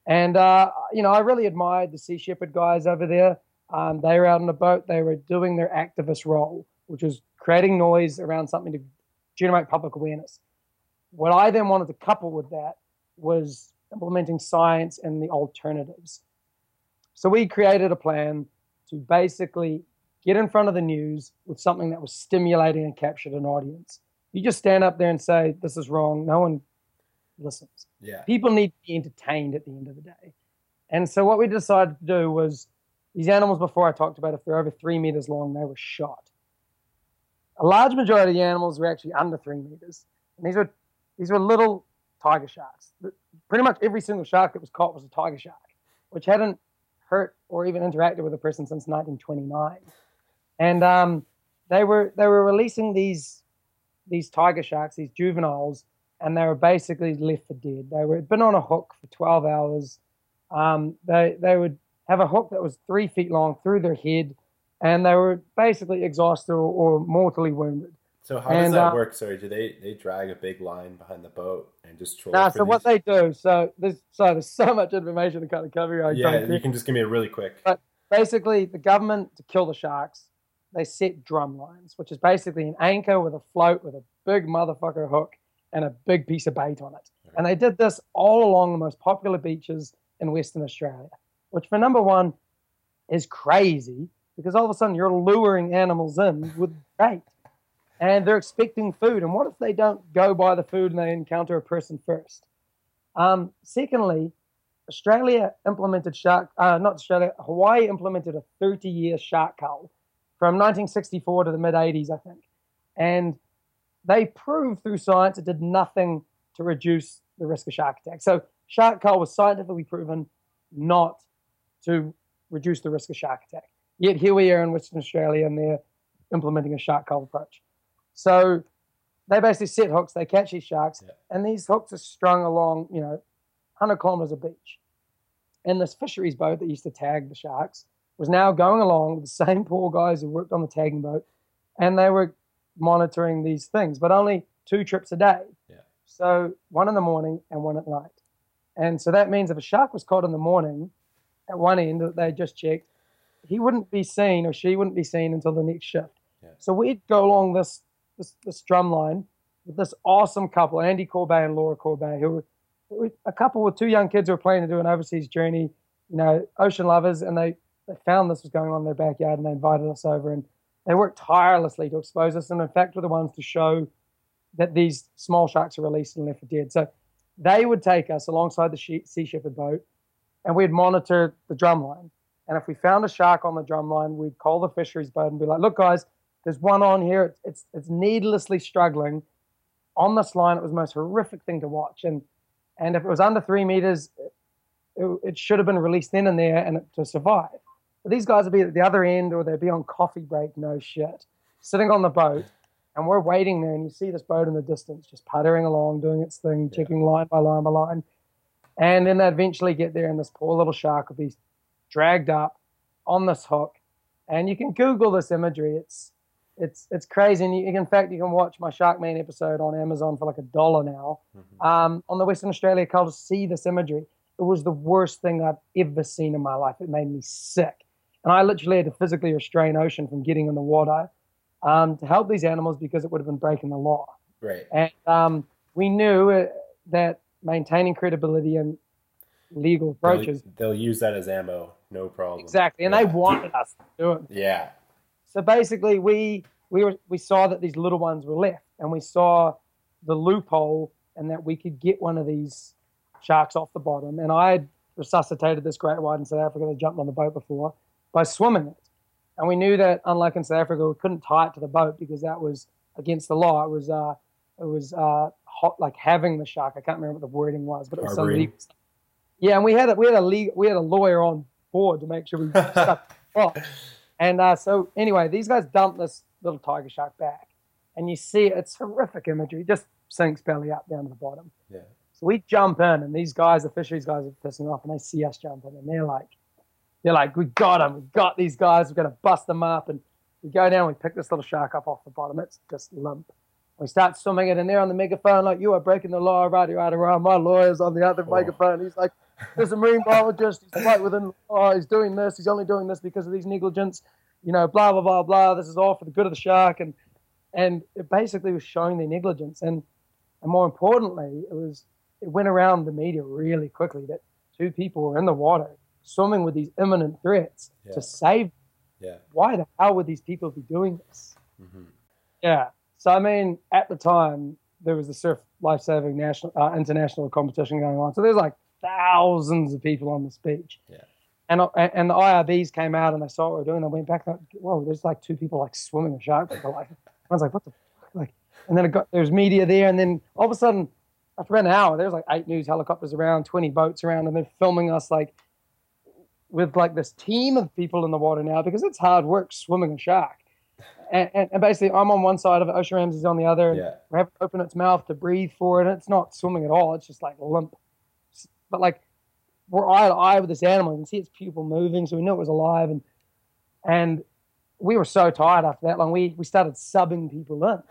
And uh, you know, I really admired the Sea Shepherd guys over there. Um, they were out on a boat. They were doing their activist role, which was creating noise around something to generate public awareness. What I then wanted to couple with that was implementing science and the alternatives. So we created a plan to basically get in front of the news with something that was stimulating and captured an audience. You just stand up there and say, This is wrong. No one listens. Yeah. People need to be entertained at the end of the day. And so what we decided to do was these animals before I talked about, if they're over three meters long, they were shot. A large majority of the animals were actually under three meters. And these were these were little tiger sharks. Pretty much every single shark that was caught was a tiger shark, which hadn't hurt or even interacted with a person since 1929. And um, they were they were releasing these these tiger sharks, these juveniles, and they were basically left for dead. They were been on a hook for 12 hours. Um, they they would have a hook that was three feet long through their head, and they were basically exhausted or, or mortally wounded. So how and, does that uh, work? Sorry, do they they drag a big line behind the boat and just troll? Nah, so these? what they do? So there's so there's so much information to kind of cover. I yeah, you can just give me a really quick. But basically, the government to kill the sharks, they set drum lines, which is basically an anchor with a float with a big motherfucker hook and a big piece of bait on it. And they did this all along the most popular beaches in Western Australia, which for number one is crazy because all of a sudden you're luring animals in with bait and they're expecting food. And what if they don't go by the food and they encounter a person first? Um, secondly, Australia implemented shark, uh, not Australia, Hawaii implemented a 30 year shark cull from 1964 to the mid 80s, I think. And they proved through science it did nothing to reduce the risk of shark attack. So shark cull was scientifically proven not to reduce the risk of shark attack. Yet here we are in Western Australia and they're implementing a shark cull approach. So they basically set hooks, they catch these sharks, yeah. and these hooks are strung along, you know, 100 kilometers of beach. And this fisheries boat that used to tag the sharks was now going along with the same poor guys who worked on the tagging boat, and they were monitoring these things, but only two trips a day. Yeah. So one in the morning and one at night. And so that means if a shark was caught in the morning at one end that they just checked, he wouldn't be seen or she wouldn't be seen until the next shift. Yeah. So we'd go along this, this this drum line with this awesome couple, Andy Corbet and Laura Corbet, who were a couple with two young kids who were planning to do an overseas journey, you know, ocean lovers, and they, they found this was going on in their backyard and they invited us over and they worked tirelessly to expose us and in fact were the ones to show that these small sharks are released and left for dead. So they would take us alongside the Sea Shepherd boat and we'd monitor the drum line. And if we found a shark on the drum line, we'd call the fisheries boat and be like, look, guys, there's one on here. It's, it's, it's needlessly struggling. On this line, it was the most horrific thing to watch. And, and if it was under three meters, it, it should have been released then and there and it, to survive. These guys would be at the other end or they'd be on coffee break, no shit, sitting on the boat. And we're waiting there, and you see this boat in the distance just puttering along, doing its thing, yeah. checking line by line by line. And then they eventually get there, and this poor little shark will be dragged up on this hook. And you can Google this imagery. It's it's it's crazy. And you, in fact, you can watch my Sharkman episode on Amazon for like a dollar now. Mm-hmm. Um, on the Western Australia Cull to see this imagery. It was the worst thing I've ever seen in my life. It made me sick. And I literally had to physically restrain Ocean from getting in the water um, to help these animals because it would have been breaking the law. Right. And um, we knew uh, that maintaining credibility and legal approaches. They'll, they'll, use that as ammo, no problem. Exactly, and yeah. they wanted us to do it. Yeah. So basically, we we were we saw that these little ones were left, and we saw the loophole, and that we could get one of these sharks off the bottom. And I had resuscitated this great white in South Africa that jumped on the boat before by swimming it. And we knew that, unlike in South Africa, we couldn't tie it to the boat because that was against the law. It was uh, it was uh, hot, like having the shark. I can't remember what the wording was, but it was something. Yeah, and we had a, we had a legal, we had a lawyer on board to make sure we stuck off. And uh, so anyway, these guys dumped this little tiger shark back, and you see it's horrific imagery. It just sinks belly up down to the bottom. Yeah. So we jump in, and these guys, the fisheries guys, are pissing off, and they see us jump in, and they're like, they're like, we got them, we got these guys, we're going to bust them up, and we go down, we pick this little shark up off the bottom. It's just limp. We start swimming it, and they're on the megaphone like, you are breaking the law, right, right, right. My lawyer's on the other oh. megaphone. He's like, there's a marine biologist. He's right within. law, he's doing this. He's only doing this because of these negligence. You know, blah blah blah blah. This is all for the good of the shark, and and it basically was showing their negligence. And and more importantly, it was it went around the media really quickly that two people were in the water swimming with these imminent threats yeah. to save. Yeah. Why the hell would these people be doing this? Mm-hmm. Yeah. So I mean, at the time there was the surf life saving national uh, international competition going on. So there's like thousands of people on this beach. Yeah. And, and the IRBs came out and they saw what we were doing. They went back. Like, Whoa, there's like two people like swimming a shark. Like, I was like, what the fuck? Like, and then it got there's media there, and then all of a sudden, after about an hour, there's like eight news helicopters around, twenty boats around, and they're filming us like with like this team of people in the water now because it's hard work swimming a shark. And, and, and basically, I'm on one side of it, Ocean Ramsey's on the other. Yeah. We have to open its mouth to breathe for it. And it's not swimming at all. It's just like limp but like we're eye to eye with this animal. You can see its pupil moving, so we knew it was alive. And and we were so tired after that long. We we started subbing people in,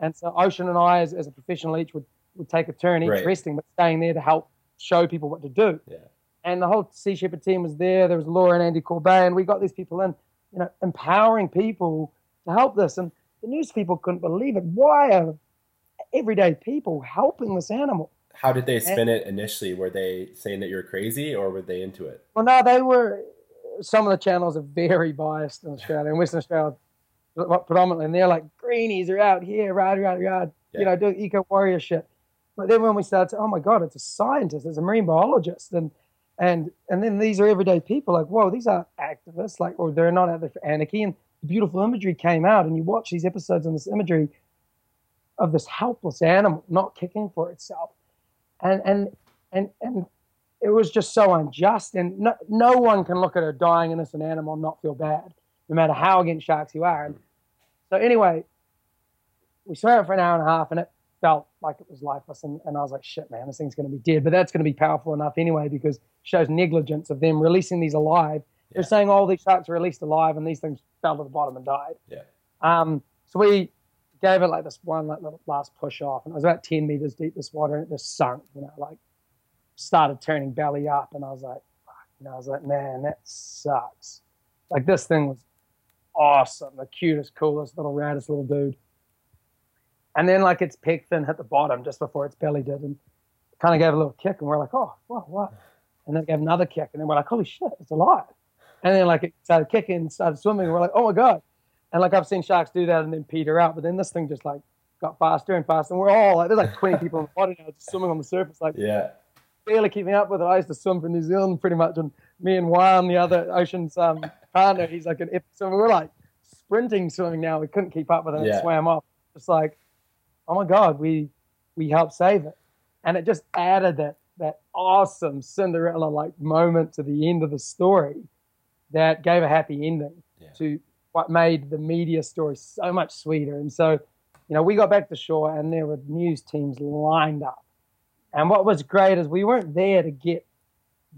and so Ocean and I, as, as a professional, each would would take a turn each right. resting, but staying there to help show people what to do. Yeah. And the whole Sea Shepherd team was there. There was Laura and Andy Corbet, and we got these people in, you know, empowering people to help this. And the news people couldn't believe it. Why are everyday people helping this animal? how did they spin it initially? Were they saying that you're crazy, or were they into it? Well, no, they were. Some of the channels are very biased in Australia, in Western Australia, predominantly, and they're like greenies are out here, right, right, right, yeah. you know, doing eco warrior shit. But then when we started, oh my god, it's a scientist, it's a marine biologist, and and and then these are everyday people, like whoa, these are activists, like or they're not out there for anarchy. And the beautiful imagery came out, and you watch these episodes and this imagery of this helpless animal not kicking for itself, and and and and it was just so unjust. And no, no one can look at a dying innocent animal and not feel bad, no matter how against sharks you are. And so anyway, we swam for an hour and a half, and it felt like it was lifeless. And, and I was like, shit, man, this thing's going to be dead. But that's going to be powerful enough anyway because it shows negligence of them releasing these alive. Yeah. They're saying all these sharks are released alive and these things fell to the bottom and died. Yeah. Um, so we gave it like this one like little last push off, and it was about 10 meters deep, this water, and it just sunk, you know, like started turning belly up. And I was like, fuck, know, I was like, man, that sucks. Like this thing was awesome, the cutest, coolest little raddest little dude. And then like its pec fin hit the bottom just before its belly did, and kind of gave a little kick, and we're like, oh, what, what? And then it gave another kick, and then we're like, holy shit, it's alive. And then like it started kicking, started swimming, and we're like, oh my god. And like I've seen sharks do that and then peter out, but then this thing just like got faster and faster, and we're all like, there's like 20 people in the water now just swimming on the surface, like yeah, barely keeping up with it. I used to swim for New Zealand pretty much, and me and Juan, the other ocean's um, partner, he's like an epic swimmer. We're like sprinting swimming now. We couldn't keep up with it. Yeah. It swam off. Just like oh my God, we we helped save it. And it just added that that awesome Cinderella like moment to the end of the story that gave a happy ending yeah. to what made the media story so much sweeter. And so, you know, we got back to shore and there were news teams lined up. And what was great is we weren't there to get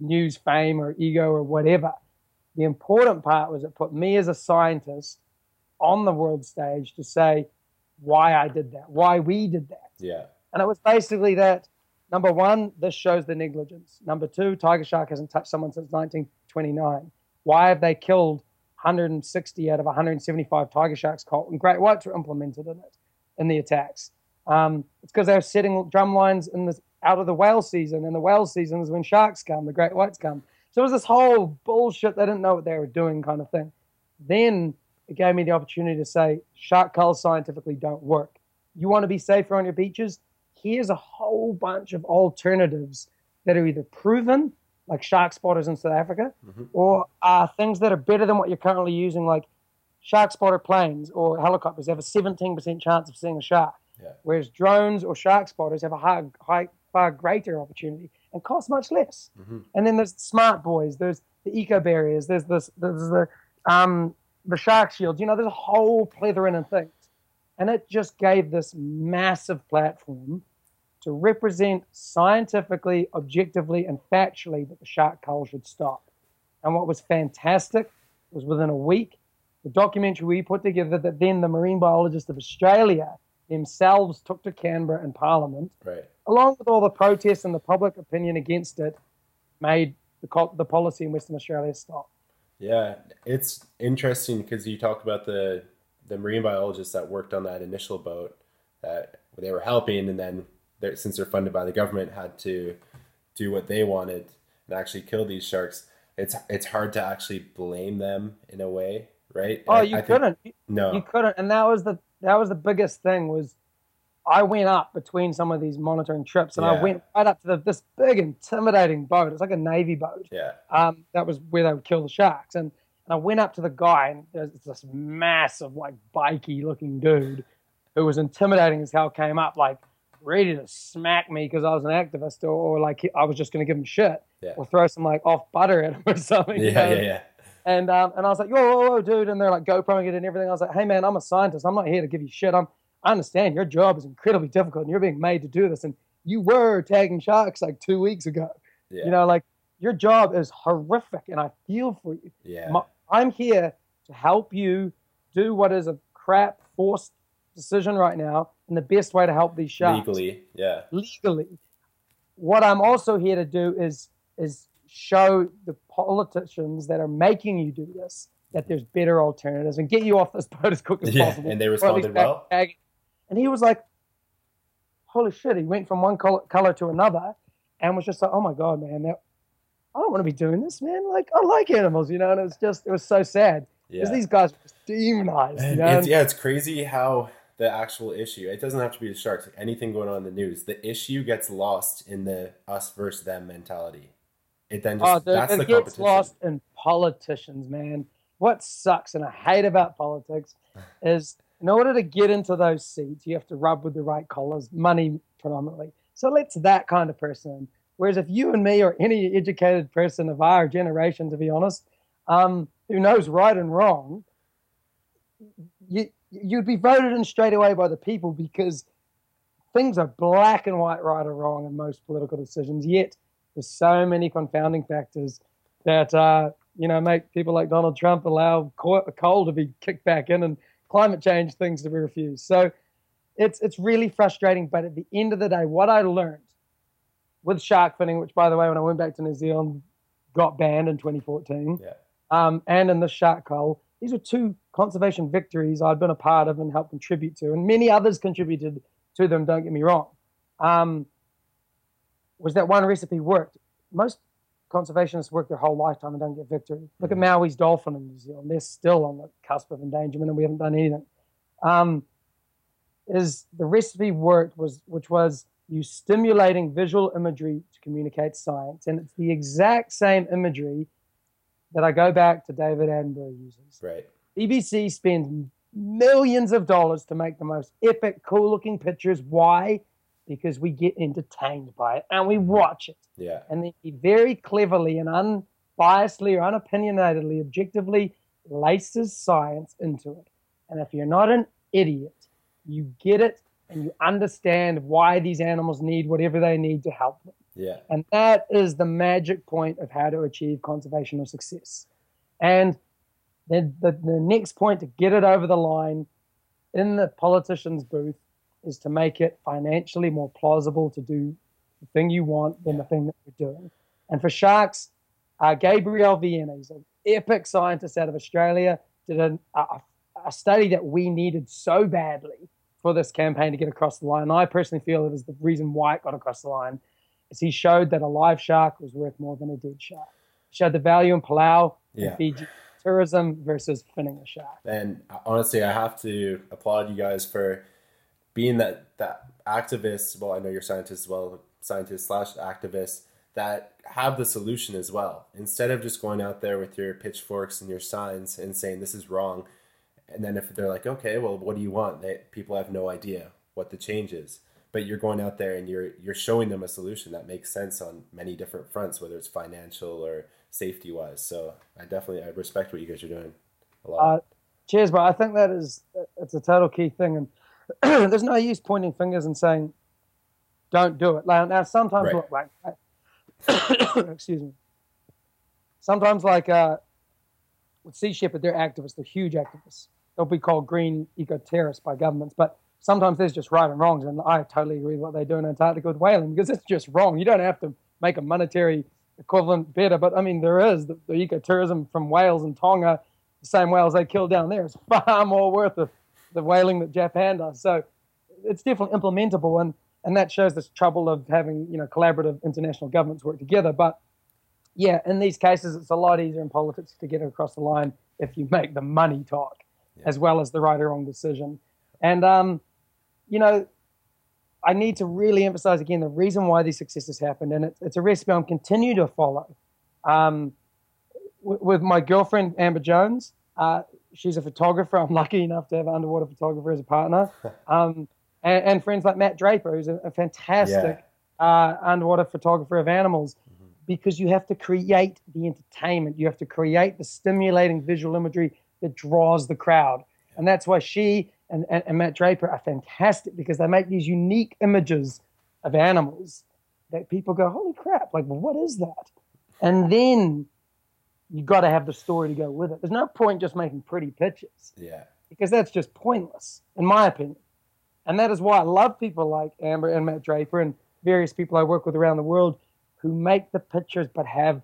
news fame or ego or whatever. The important part was it put me as a scientist on the world stage to say, why I did that, why we did that. Yeah. And it was basically that number one, this shows the negligence. Number two, Tiger Shark hasn't touched someone since 1929. Why have they killed 160 out of 175 Tiger Sharks caught? And great whites were implemented in it, in the attacks. Um, it's because they were setting drum lines in the, out of the whale season, and the whale season is when sharks come, the great whites come. So it was this whole bullshit, they didn't know what they were doing kind of thing. Then it gave me the opportunity to say shark culls scientifically don't work. You want to be safer on your beaches? Here's a whole bunch of alternatives that are either proven, like shark spotters in South Africa, mm-hmm. or are things that are better than what you're currently using, like shark spotter planes or helicopters have a 17% chance of seeing a shark. Yeah. Whereas drones or shark spotters have a high, high, far greater opportunity and cost much less. Mm-hmm. And then there's smart buoys, there's the eco barriers, there's this, there's the um, the shark shields. You know, there's a whole plethora of things. And it just gave this massive platform to represent scientifically, objectively, and factually that the shark cull should stop. And what was fantastic was within a week, the documentary we put together that then the marine biologists of Australia themselves took to Canberra and Parliament, right. along with all the protests and the public opinion against it, made the, the policy in Western Australia stop. Yeah, it's interesting because you talk about the the marine biologists that worked on that initial boat that they were helping, and then they're, since they're funded by the government, had to do what they wanted and actually kill these sharks. It's it's hard to actually blame them in a way, right? Oh, you I couldn't. Think, no, you couldn't, and that was the that was the biggest thing was I went up between some of these monitoring trips, and yeah. I went right up to the, this big, intimidating boat. It's like a navy boat. Yeah. Um, that was where they would kill the sharks, and, and I went up to the guy, and there's this massive, like bikey looking dude, who was intimidating as hell. Came up like ready to smack me because I was an activist, or, or like I was just going to give him shit, yeah. or throw some like off butter at him or something. Yeah, you know? yeah, yeah. And um, and I was like, yo, dude, and they're like GoProing it and everything. I was like, hey man, I'm a scientist. I'm not here to give you shit. I'm I understand your job is incredibly difficult and you're being made to do this. And you were tagging sharks like two weeks ago. Yeah. You know, like your job is horrific and I feel for you. Yeah. My, I'm here to help you do what is a crap forced decision right now and the best way to help these sharks. Legally, yeah. Legally. What I'm also here to do is is show the politicians that are making you do this that mm-hmm. there's better alternatives and get you off this boat as quick as yeah, possible. And they responded well. And he was like, holy shit, he went from one color, color to another and was just like, oh my God, man, that, I don't want to be doing this, man. Like, I like animals, you know, and it was just, it was so sad because Yeah. these guys were just demonized, you know. it's, yeah, it's crazy how the actual issue. It doesn't have to be the sharks. Anything going on in the news, the issue gets lost in the us versus them mentality. It then just Oh, dude, that's it the gets lost in politicians, man. What sucks and I hate about politics is in order to get into those seats, you have to rub with the right collars, money predominantly. So let's that kind of person. Whereas if you and me or any educated person of our generation, to be honest, um, who knows right and wrong, you you'd be voted in straight away by the people because things are black and white, right or wrong in most political decisions. Yet there's so many confounding factors that uh, you know make people like Donald Trump allow coal to be kicked back in and climate change things to be refused. So it's it's really frustrating. But at the end of the day, what I learned with shark finning, which by the way, when I went back to New Zealand, got banned in 2014, Yeah. um, and in the shark cull, these were two conservation victories I'd been a part of and helped contribute to, and many others contributed to them. Don't get me wrong. Um, was that one recipe worked? Most conservationists work their whole lifetime and don't get victory. Look at Maui's dolphin in New Zealand; they're still on the cusp of endangerment, and we haven't done anything. Um, is the recipe worked was which was you stimulating visual imagery to communicate science, and it's the exact same imagery that I go back to David Attenborough uses. Right. BBC spends millions of dollars to make the most epic, cool looking pictures. Why? Because we get entertained by it and we watch it. Yeah. And they very cleverly and unbiasedly or unopinionatedly, objectively laces science into it. And if you're not an idiot, you get it and you understand why these animals need whatever they need to help them. Yeah. And that is the magic point of how to achieve conservational success. And then the, the next point to get it over the line in the politician's booth is to make it financially more plausible to do the thing you want than the thing that you're doing. And for sharks, uh, Gabriel Vianna, he's an epic scientist out of Australia, did an, a, a study that we needed so badly for this campaign to get across the line. And I personally feel it is the reason why it got across the line is he showed that a live shark was worth more than a dead shark. Showed the value in Palau Yeah. Fiji tourism versus finning a shark. And honestly, I have to applaud you guys for being that that activists. Well, I know you're scientists as well, scientists slash activists that have the solution as well. Instead of just going out there with your pitchforks and your signs and saying this is wrong, and then if they're like, okay, well, what do you want? They, people have no idea what the change is. But you're going out there and you're you're showing them a solution that makes sense on many different fronts, whether it's financial or safety wise. So I definitely I respect what you guys are doing a lot. Uh, cheers, bro. I think that is it's a total key thing, and there's no use pointing fingers and saying, "Don't do it." Now, now sometimes Right. look like, excuse me. Sometimes, like uh, with Sea Shepherd, they're activists. They're huge activists. They'll be called green eco terrorists by governments, but sometimes there's just right and wrongs, and I totally agree with what they do in Antarctica with whaling because it's just wrong. You don't have to make a monetary equivalent better, but I mean there is the, the ecotourism from whales and Tonga the same whales they kill down there is far more worth of the whaling that Japan does. So it's definitely implementable, and and that shows this trouble of having you know collaborative international governments work together. But yeah, in these cases, it's a lot easier in politics to get across the line if you make the money talk as well as the right or wrong decision. And um, you know, I need to really emphasize again the reason why these successes happened, and it's, it's a recipe I'm continue to follow. Um, w- with my girlfriend Amber Jones, uh, she's a photographer. I'm lucky enough to have an underwater photographer as a partner, um, and, and friends like Matt Draper, who's a, a fantastic uh, underwater photographer of animals. Because you have to create the entertainment, you have to create the stimulating visual imagery that draws the crowd, and that's why she and, and, and Matt Draper are fantastic because they make these unique images of animals that people go, "Holy crap! Like, what is that?" And then you got to have the story to go with it. There's no point just making pretty pictures yeah. because that's just pointless, in my opinion. And that is why I love people like Amber and Matt Draper and various people I work with around the world who make the pictures but have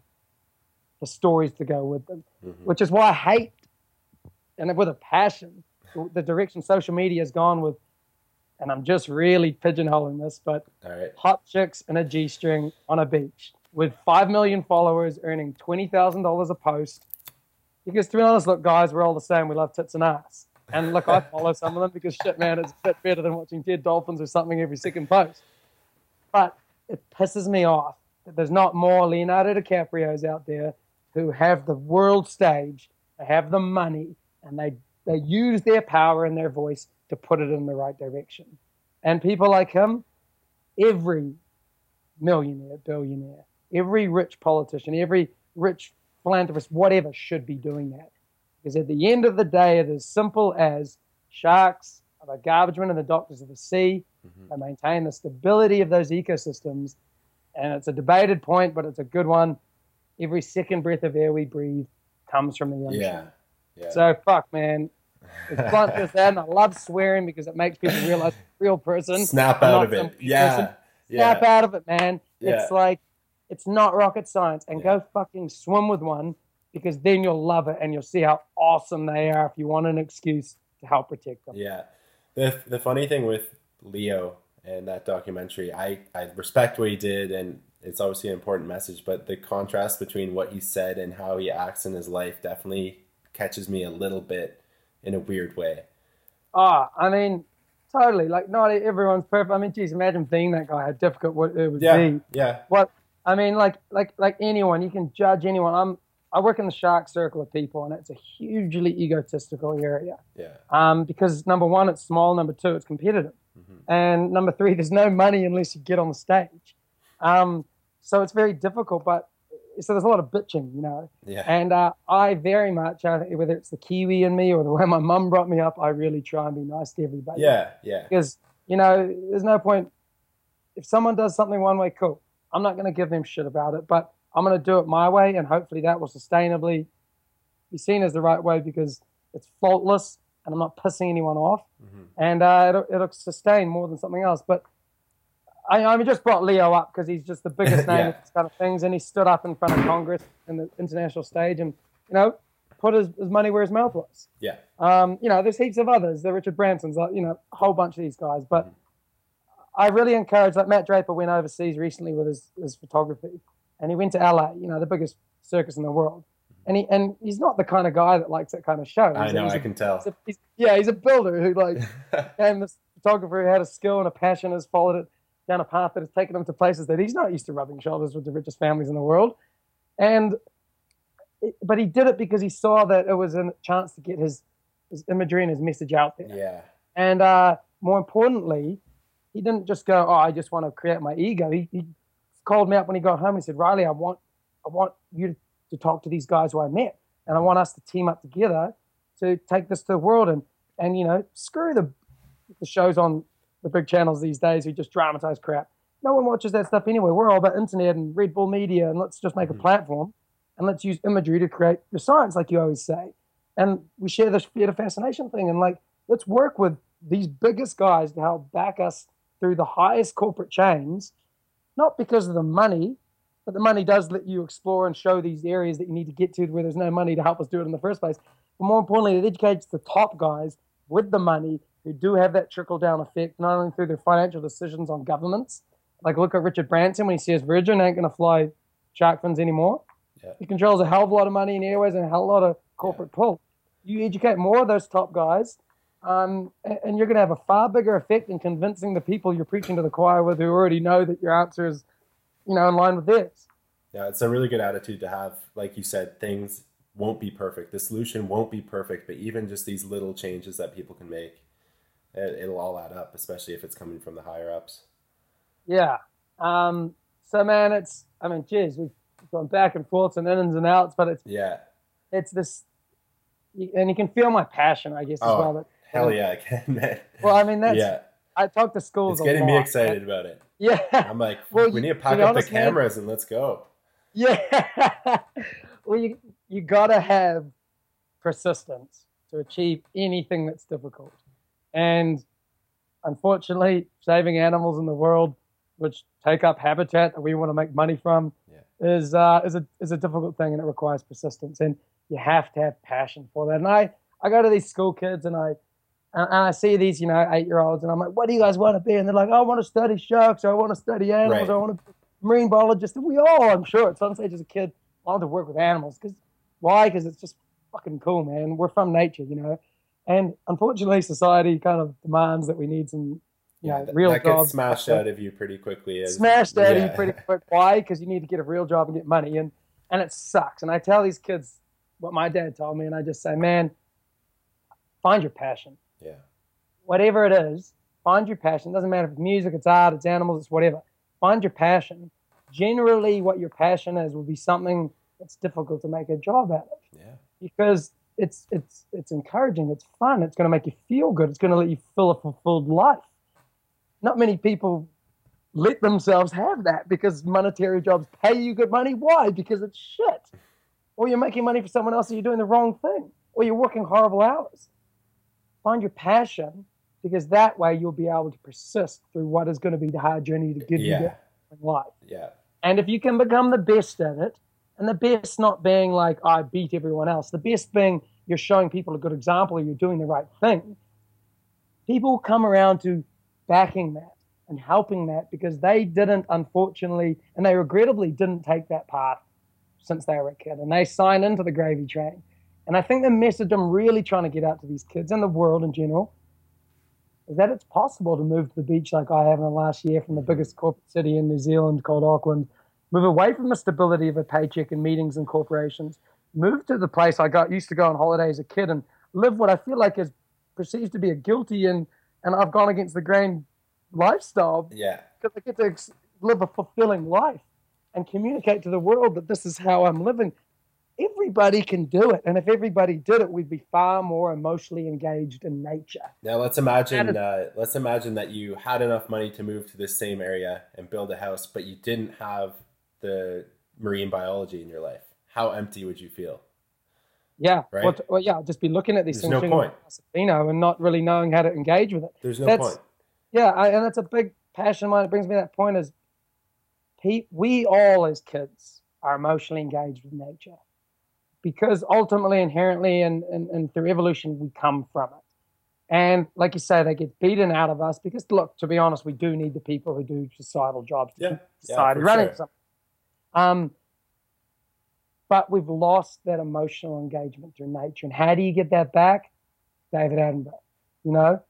the stories to go with them, mm-hmm. which is why I hate, and with a passion, the direction social media has gone with and I'm just really pigeonholing this, but right. hot chicks in a G string on a beach with 5 million followers earning $20,000 a post. Because to be honest, look, guys, we're all the same. We love tits and ass. And look, I follow some of them because shit, man, it's a bit better than watching dead dolphins or something every second post. But it pisses me off that there's not more Leonardo DiCaprios out there who have the world stage, they have the money, and they, they use their power and their voice to put it in the right direction. And people like him, every millionaire, billionaire, every rich politician, every rich philanthropist, whatever, should be doing that. Because at the end of the day, it is simple as sharks are the garbage men and the doctors of the sea. Mhm. They maintain the stability of those ecosystems. And it's a debated point, but it's a good one. Every second breath of air we breathe comes from the ocean. Yeah. Yeah. So fuck, man. It's blunt as that, and I love swearing because it makes people realize real person. Snap out of it. Yeah. person. Yeah. Snap out of it, man. Yeah. It's like it's not rocket science. And Yeah. go fucking swim with one because then you'll love it and you'll see how awesome they are if you want an excuse to help protect them. Yeah. The the funny thing with Leo and that documentary, I, I respect what he did and it's obviously an important message, but the contrast between what he said and how he acts in his life definitely catches me a little bit in a weird way. Ah, I mean, totally. Like, not everyone's perfect. I mean, geez, imagine being that guy. How difficult it would Yeah. be. Yeah. What I mean, like, like, like anyone, you can judge anyone. I'm, I work in the shark circle of people, and it's a hugely egotistical area. Yeah. Um, because number one, it's small. Number two, it's competitive. Mhm. And number three, there's no money unless you get on the stage. Um, so it's very difficult. But so there's a lot of bitching, you know. Yeah. And uh, I very much, I whether it's the Kiwi in me or the way my mum brought me up, I really try and be nice to everybody. Yeah. Yeah. Because you know, there's no point. If someone does something one way, cool. I'm not going to give them shit about it, but I'm going to do it my way, and hopefully that will sustainably be seen as the right way because it's faultless, and I'm not pissing anyone off, Mhm. and uh, it'll, it'll sustain more than something else. But I, I just brought Leo up because he's just the biggest name Yeah. of this kind of things, and he stood up in front of Congress and the international stage, and you know, put his, his money where his mouth was. Yeah. Um, you know, there's heaps of others. The Richard Bransons, like you know, a whole bunch of these guys. But Mhm. I really encourage. Like Matt Draper went overseas recently with his, his photography, and he went to LA. You know, the biggest circus in the world. And he and he's not the kind of guy that likes that kind of show. I He's a- know, he's I a- can tell. he's a- he's- yeah, he's a builder who like became this photographer who had a skill and a passion, has followed it down a path that has taken him to places that he's not used to rubbing shoulders with the richest families in the world. And but he did it because he saw that it was a chance to get his his imagery and his message out there. yeah. And uh, more importantly, he didn't just go, "Oh, I just want to create my ego." He, he called me up when he got home. He said, "Riley, I want, I want you to, talk to these guys who I met, and I want us to team up together to take this to the world." And and you know, screw the the shows on the big channels these days who just dramatize crap. No one watches that stuff anyway. We're all about internet and Red Bull Media, and let's just make a mm-hmm. platform and let's use imagery to create the science, like you always say. And we share this theater fascination thing, and like let's work with these biggest guys to help back us through the highest corporate chains, not because of the money, but the money does let you explore and show these areas that you need to get to where there's no money to help us do it in the first place. But more importantly, it educates the top guys with the money who do have that trickle down effect, not only through their financial decisions on governments. Like look at Richard Branson when he says Virgin ain't going to fly shark fins anymore. Yeah. He controls a hell of a lot of money in airways and a hell of a lot of corporate pull. You educate more of those top guys, um, and, you're going to have a far bigger effect in convincing the people you're preaching to the choir with who already know that your answer is, you know, in line with theirs. Yeah, it's a really good attitude to have. Like you said, things won't be perfect. The solution won't be perfect, but even just these little changes that people can make, it, it'll all add up, especially if it's coming from the higher ups. Yeah. Um, so man, it's I mean, geez, we've gone back and forth and ins and outs, but it's Yeah. it's this, and you can feel my passion, I guess, as Oh, well. That, Hell yeah, I can, man. well, I mean, that's yeah, I talk to schools. it's getting me lot. excited about it. Yeah. I'm like, Well, we need to pack up the man- cameras and let's go. Yeah. well, you you gotta have persistence to achieve anything that's difficult, and unfortunately, saving animals in the world, which take up habitat that we want to make money from, Yeah. is uh, is a is a difficult thing, and it requires persistence, and you have to have passion for that. And I I go to these school kids, and I And, and I see these, you know, eight year olds, and I'm like, what do you guys want to be? And they're like, I want to study sharks, or I want to study animals, Right. or I want to be a marine biologist. And we all, I'm sure, at some stage as a kid, wanted to work with animals. Because why? Because it's just fucking cool, man. We're from nature, you know. And unfortunately, society kind of demands that we need some, you know, that, real that jobs. gets smashed out of you pretty quickly. As, smashed out of you pretty quick. Why? Because you need to get a real job and get money, and and it sucks. And I tell these kids what my dad told me, and I just say, man, find your passion, Yeah, whatever it is. Find your passion. doesn't matter if it's music, it's art, it's animals, it's whatever. Find your passion. Generally, what your passion is will be something that's difficult to make a job out of yeah, because it's it's it's encouraging, it's fun, it's going to make you feel good, it's going to let you feel a fulfilled life. Not many people let themselves have that because monetary jobs pay you good money. Why? Because it's shit. Or you're making money for someone else or you're doing the wrong thing. Or you're working horrible hours. Find your passion because that way you'll be able to persist through what is going to be the hard journey to give you yeah, in life. yeah, And if you can become the best at it, and the best not being like I beat everyone else, the best being you're showing people a good example or you're doing the right thing, people come around to backing that and helping that because they didn't, unfortunately, and they regrettably didn't take that path since they were a kid and they sign into the gravy train. And I think the message I'm really trying to get out to these kids and the world in general is that it's possible to move to the beach like I have in the last year from the biggest corporate city in New Zealand called Auckland, move away from the stability of a paycheck and meetings and corporations, move to the place I got used to go on holiday as a kid and live what I feel like is perceived to be a guilty and and I've gone against the grain lifestyle yeah, because I get to ex- live a fulfilling life and communicate to the world that this is how I'm living. Everybody can do it, and if everybody did it, we'd be far more emotionally engaged in nature. Now let's imagine That uh, let's imagine that you had enough money to move to this same area and build a house, but you didn't have the marine biology in your life. How empty would you feel? Yeah, Right. well, well, yeah, just be looking at these There's things, no point. you know, and not really knowing how to engage with it. There's no That's- point. Yeah, I, and that's a big passion of mine. It brings me to that point is pe- we all as kids are emotionally engaged with nature because ultimately, inherently, and, and, and through evolution, we come from it. And like you say, they get beaten out of us because, look, to be honest, we do need the people who do societal jobs to Yeah, keep yeah, society for running. sure. something. Um, but we've lost that emotional engagement through nature. And how do you get that back? David Attenborough, you know,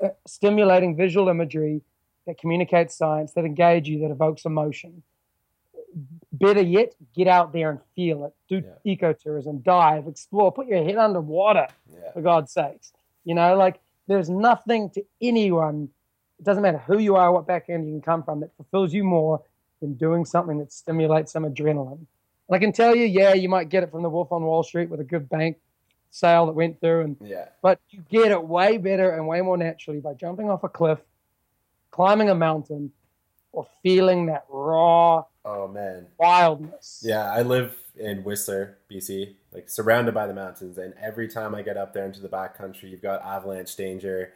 Uh, stimulating visual imagery that communicates science, that engage you, that evokes emotion. Better yet, get out there and feel it. Do ecotourism, dive, explore, put your head underwater Yeah, for God's sakes. You know, like there's nothing to anyone, it doesn't matter who you are, what background you can come from, that fulfills you more than doing something that stimulates some adrenaline. And I can tell you, yeah, you might get it from the Wolf on Wall Street with a good bank sale that went through, and yeah, but you get it way better and way more naturally by jumping off a cliff, climbing a mountain, or feeling that raw oh man, wildness. yeah. I live in Whistler, BC, like surrounded by the mountains, and every time I get up there into the backcountry, you've got avalanche danger,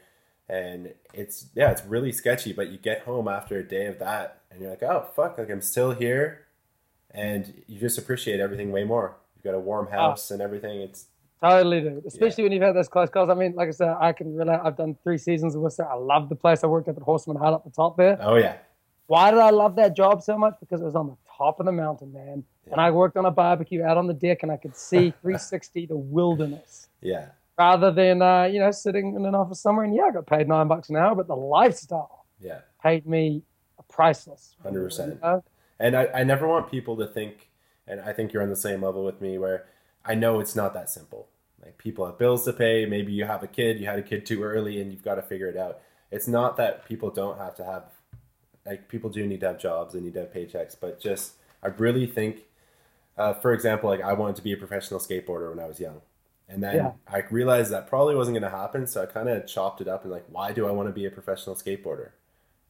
and it's yeah, it's really sketchy. But you get home after a day of that, and you're like, oh fuck, like I'm still here, and you just appreciate everything way more. You've got a warm ah. house and everything. It's Totally do. Especially when you've had those close calls. I mean, like I said, I can relate. I've done three seasons of Whistler. I love the place. I worked up at Horstman Hut up the top there. oh yeah, Why did I love that job so much? Because it was on the top of the mountain, man. And I worked on a barbecue out on the deck and I could see 360 the wilderness yeah, rather than, uh, you know, sitting in an office somewhere. And yeah, I got paid nine bucks an hour, but the lifestyle yeah. paid me a priceless. 100%. You know? And I, I never want people to think, and I think you're on the same level with me, where I know it's not that simple. Like people have bills to pay. Maybe you have a kid, you had a kid too early, and you've got to figure it out. It's not that people don't have to have, like people do need to have jobs, they need to have paychecks, but just I really think, uh, for example, like I wanted to be a professional skateboarder when I was young. And then Yeah. I realized that probably wasn't going to happen. So I kind of chopped it up and like, why do I want to be a professional skateboarder?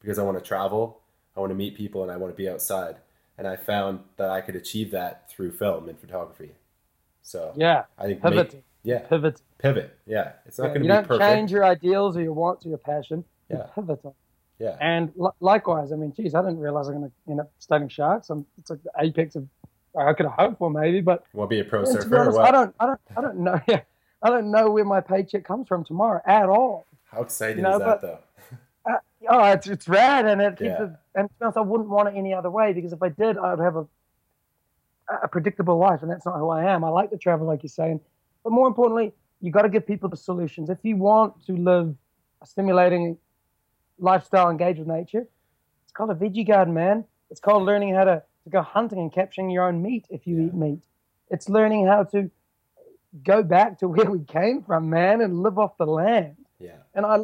Because I want to travel, I want to meet people, and I want to be outside. And I found that I could achieve that through film and photography. So Yeah. I think Pivot. make- yeah, Pivot. pivot. Yeah, it's not Yeah, going you to don't perfect. change your ideals or your wants or your passion. You Yeah. pivot on. Yeah, And li- likewise, I mean, geez, I didn't realize I'm going to end up studying sharks. I'm, it's like the apex of, I could have hoped for maybe, but want to be a pro yeah, to be surfer honest? I don't, I don't, I don't know. Yeah. I don't know where my paycheck comes from tomorrow at all. How exciting you know, is that, but, though? Uh, oh, it's it's rad, and it keeps yeah. it. And to be honest, I wouldn't want it any other way because if I did, I would have a a predictable life, and that's not who I am. I like to travel, like you're saying, but more importantly, you got to give people the solutions. If you want to live a stimulating lifestyle, engage with nature, it's called a veggie garden, man. It's called learning how to, to go hunting and capturing your own meat if you yeah. eat meat. It's learning how to go back to where we came from, man, and live off the land. Yeah. And I,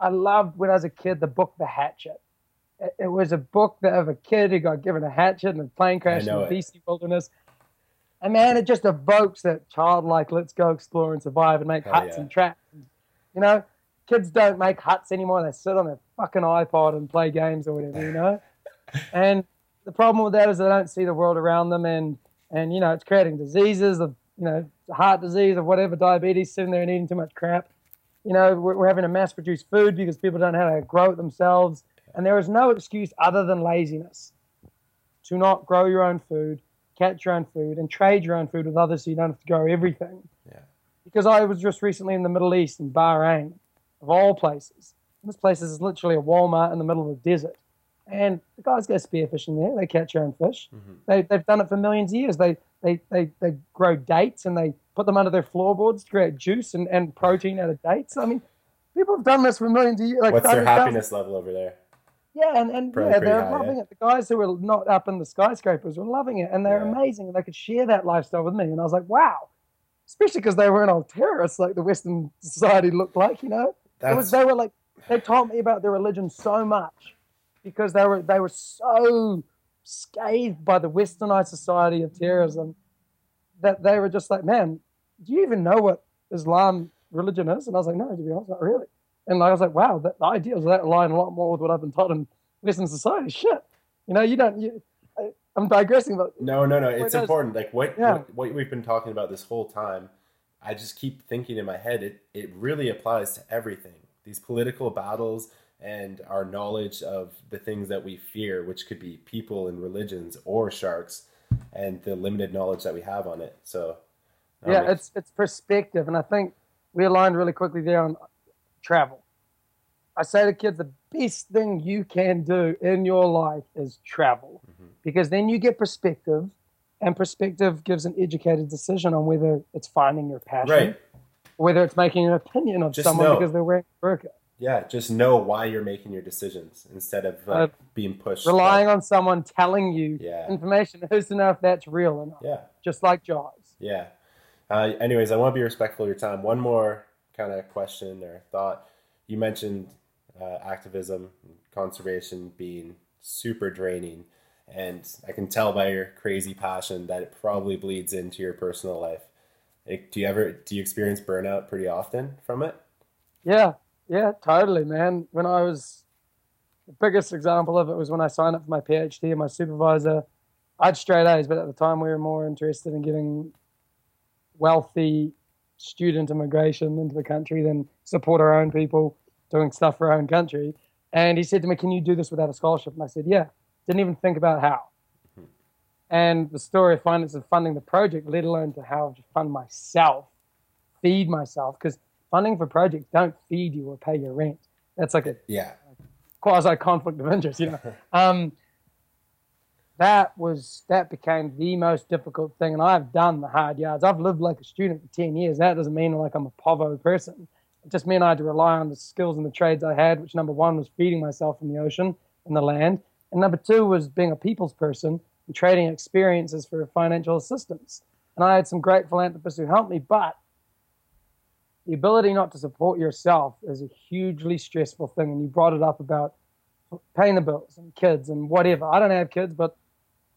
I loved when I was a kid the book The Hatchet. It, it was a book that of a kid who got given a hatchet and a plane crash in the BC wilderness. And man, it just evokes that childlike, let's go explore and survive and make Hell huts yeah. and traps. You know, kids don't make huts anymore. They sit on their fucking iPod and play games or whatever, you know? and the problem with that is they don't see the world around them and, and you know, it's creating diseases of, you know, heart disease or whatever, diabetes, sitting there and eating too much crap. You know, we're, we're having to mass produce food because people don't know how to grow it themselves. And there is no excuse other than laziness to not grow your own food, catch your own food, and trade your own food with others so you don't have to grow everything. Yeah. Because I was just recently in the Middle East, in Bahrain, of all places. This place is literally a Walmart in the middle of the desert. And the guys go spearfishing there. They catch their own fish. Mm-hmm. They, they've done it for millions of years. They, they, they, they grow dates and they put them under their floorboards to create juice and, and protein out of dates. I mean, people have done this for millions of years. Like, What's their happiness level over there? Yeah, and, and yeah, they're high, loving yeah. it. The guys who were not up in the skyscrapers were loving it, and they're yeah. amazing. And they could share that lifestyle with me, and I was like, wow. Especially because they weren't all terrorists like the Western society looked like, you know. it Was, they were like they taught me about their religion so much because they were they were so scathed by the westernized society of terrorism that they were just like, man, do you even know what Islam religion is? And I was like, no, to be honest, not really. And I was like, wow, that, the ideas of that align a lot more with what I've been taught in Western society. Shit, you know, you don't. You, I, am digressing, but no, no, no. It's important. Like what, yeah. what, what we've been talking about this whole time. I just keep thinking in my head, it it really applies to everything. These political battles and our knowledge of the things that we fear, which could be people and religions or sharks, and the limited knowledge that we have on it. So, yeah, it's it's perspective, and I think we aligned really quickly there on travel. I say to kids, the best thing you can do in your life is travel mm-hmm. because then you get perspective, and perspective gives an educated decision on whether it's finding your passion, right. Whether it's making an opinion of just someone know. because they're wearing a burqa. Yeah, just know why you're making your decisions instead of like, uh, being pushed. Relying on someone telling you yeah. information. Who's to know if that's real or not? Yeah. Just like Jaws. Yeah. Uh, anyways, I want to be respectful of your time. One more kind of question or thought. You mentioned uh, activism, conservation being super draining, and I can tell by your crazy passion that it probably bleeds into your personal life. Like, do you ever do you experience burnout pretty often from it? Yeah, yeah, totally, man. When I was the biggest example of it was when I signed up for my PhD and my supervisor. I had straight A's, but at the time we were more interested in getting wealthy student immigration into the country than support our own people doing stuff for our own country. And he said to me, Can you do this without a scholarship? And I said, Yeah. Didn't even think about how. And the story of finance of funding the project, let alone to how to fund myself, feed myself, because funding for projects don't feed you or pay your rent. That's like a yeah. quasi conflict of interest, you know. um, that was that became the most difficult thing. And I've done the hard yards. I've lived like a student for ten years. That doesn't mean like I'm a povo person. It just meant I had to rely on the skills and the trades I had, which number one was feeding myself from the ocean and the land, and number two was being a people's person and trading experiences for financial assistance. And I had some great philanthropists who helped me, but the ability not to support yourself is a hugely stressful thing. And you brought it up about paying the bills and kids and whatever. I don't have kids, but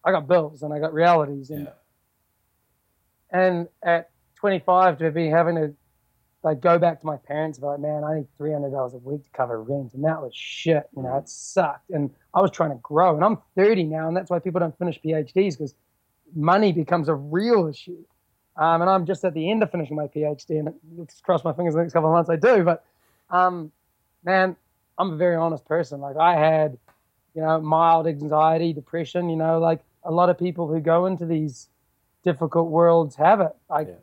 I got bills and I got realities. And, yeah. and at 25, to be having to like go back to my parents and be like, man, I need $300 a week to cover rent. And that was shit. You know, mm-hmm. it sucked. And I was trying to grow. And I'm 30 now. And that's why people don't finish PhDs because money becomes a real issue. Um, and I'm just at the end of finishing my PhD. And let's cross my fingers the next couple of months I do. But um, man, I'm a very honest person. Like I had, you know, mild anxiety, depression, you know, like a lot of people who go into these difficult worlds have it. Like yeah.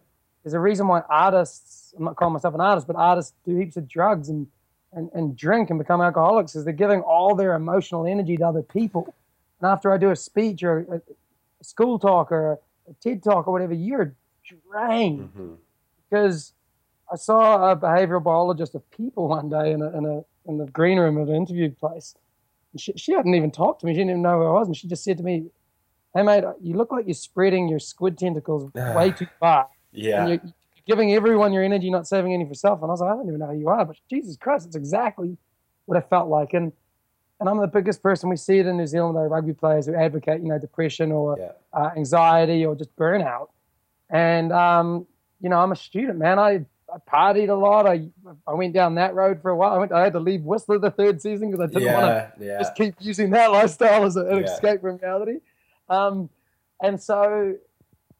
there's a reason why artists, I'm not calling myself an artist, but artists do heaps of drugs and, and, and drink and become alcoholics is they're giving all their emotional energy to other people. And after I do a speech or a, a school talk or a, a, TED talk or whatever, you're drained mm-hmm. because I saw a behavioral biologist of people one day in a, in a in the green room of an interview place. She, she hadn't even talked to me. She didn't even know who I was. And she just said to me, Hey, mate, you look like you're spreading your squid tentacles way too far. Yeah. And you're giving everyone your energy, not saving any for yourself. And I was like, I don't even know who you are. But Jesus Christ, it's exactly what it felt like. And and I'm the biggest person. We see it in New Zealand, though, rugby players who advocate, you know, depression or yeah. uh, anxiety or just burnout. And, um, you know, I'm a student, man. I I partied a lot. I I went down that road for a while. I went. I had to leave Whistler the third season because I didn't yeah, want to yeah. just keep using that lifestyle as an escape from reality. Um, and so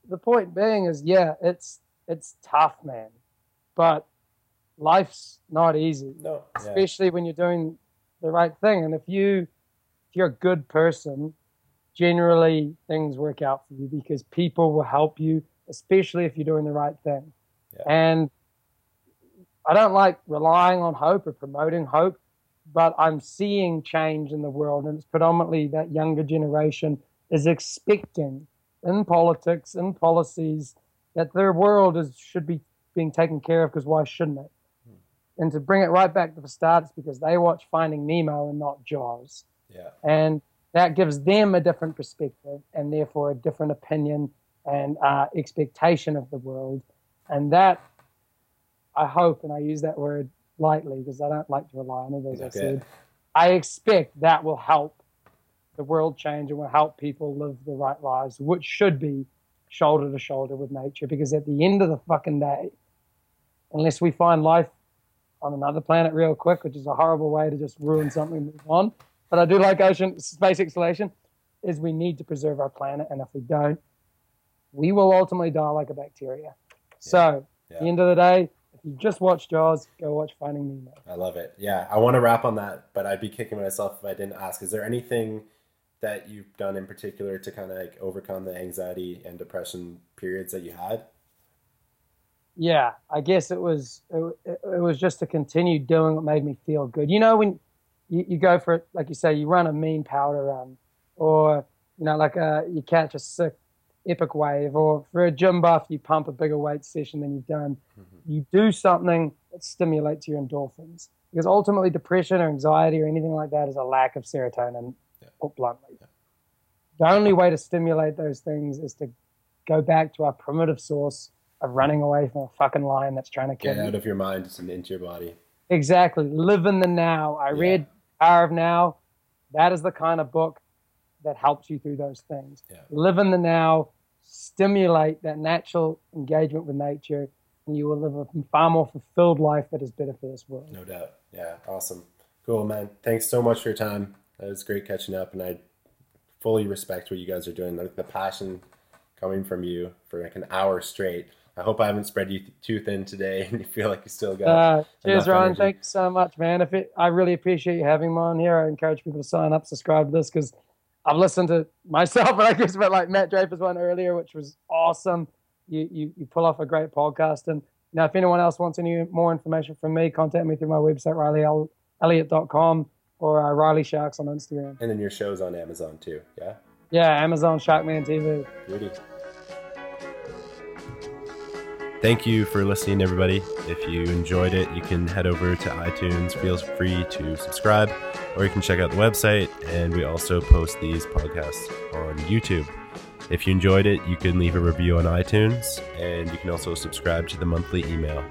the point being is, yeah, it's it's tough, man, but life's not easy. No, especially when you're doing the right thing. And if you if you're a good person, generally things work out for you because people will help you, especially if you're doing the right thing. Yeah. And I don't like relying on hope or promoting hope, but I'm seeing change in the world, and it's predominantly that younger generation is expecting in politics, in policies, that their world is should be being taken care of because why shouldn't it? Hmm. And to bring it right back to the start, it's because they watch Finding Nemo and not Jaws. Yeah. And that gives them a different perspective and therefore a different opinion and uh, expectation of the world. And that I hope, and I use that word lightly because I don't like to rely on it, as okay. I said. I expect that will help the world change and will help people live the right lives, which should be shoulder to shoulder with nature. Because at the end of the fucking day, unless we find life on another planet real quick, which is a horrible way to just ruin something and move on. But I do like ocean space exploration, is we need to preserve our planet, and if we don't, we will ultimately die like a bacteria. Yeah. So, yeah. at the end of the day, if you just watch Jaws, go watch Finding Nemo. I love it. Yeah, I want to wrap on that, but I'd be kicking myself if I didn't ask. Is there anything that you've done in particular to kind of like overcome the anxiety and depression periods that you had? Yeah, I guess it was it, it was just to continue doing what made me feel good. You know, when you, you go for it, like you say, you run a mean powder run, or you know, like a, uh, you catch a sick epic wave, or for a gym buff, you pump a bigger weight session than you've done. Mm-hmm. You do something that stimulates your endorphins. Because ultimately, depression or anxiety or anything like that is a lack of serotonin. Put bluntly. The only way to stimulate those things is to go back to our primitive source of running away from a fucking lion that's trying to kill Get you. out of your mind and into your body. Exactly. Live in the now. I yeah. read Power of Now. That is the kind of book that helps you through those things. Yeah. Live in the now stimulate that natural engagement with nature, and you will live a far more fulfilled life that is better for this world. No doubt. Yeah, awesome. Cool, man. Thanks so much for your time. It was great catching up, and I fully respect what you guys are doing. Like the passion coming from you for like an hour straight. I hope I haven't spread you too thin today, and you feel like you still got. Uh, cheers, Ryan. Thanks so much, man. If it, I really appreciate you having me on here. I encourage people to sign up, subscribe to this because I've listened to myself, but I guess about like Matt Draper's one earlier, which was awesome. You, you, you pull off a great podcast. And now, if anyone else wants any more information from me, contact me through my website, rileyelliott.com or uh, Riley Sharks on Instagram. And then your show's on Amazon too, yeah? Yeah, Amazon Sharkman TV. Beauty. Thank you for listening, everybody. If you enjoyed it, you can head over to iTunes. Feel free to subscribe, or you can check out the website. And we also post these podcasts on YouTube. If you enjoyed it, you can leave a review on iTunes, and you can also subscribe to the monthly email.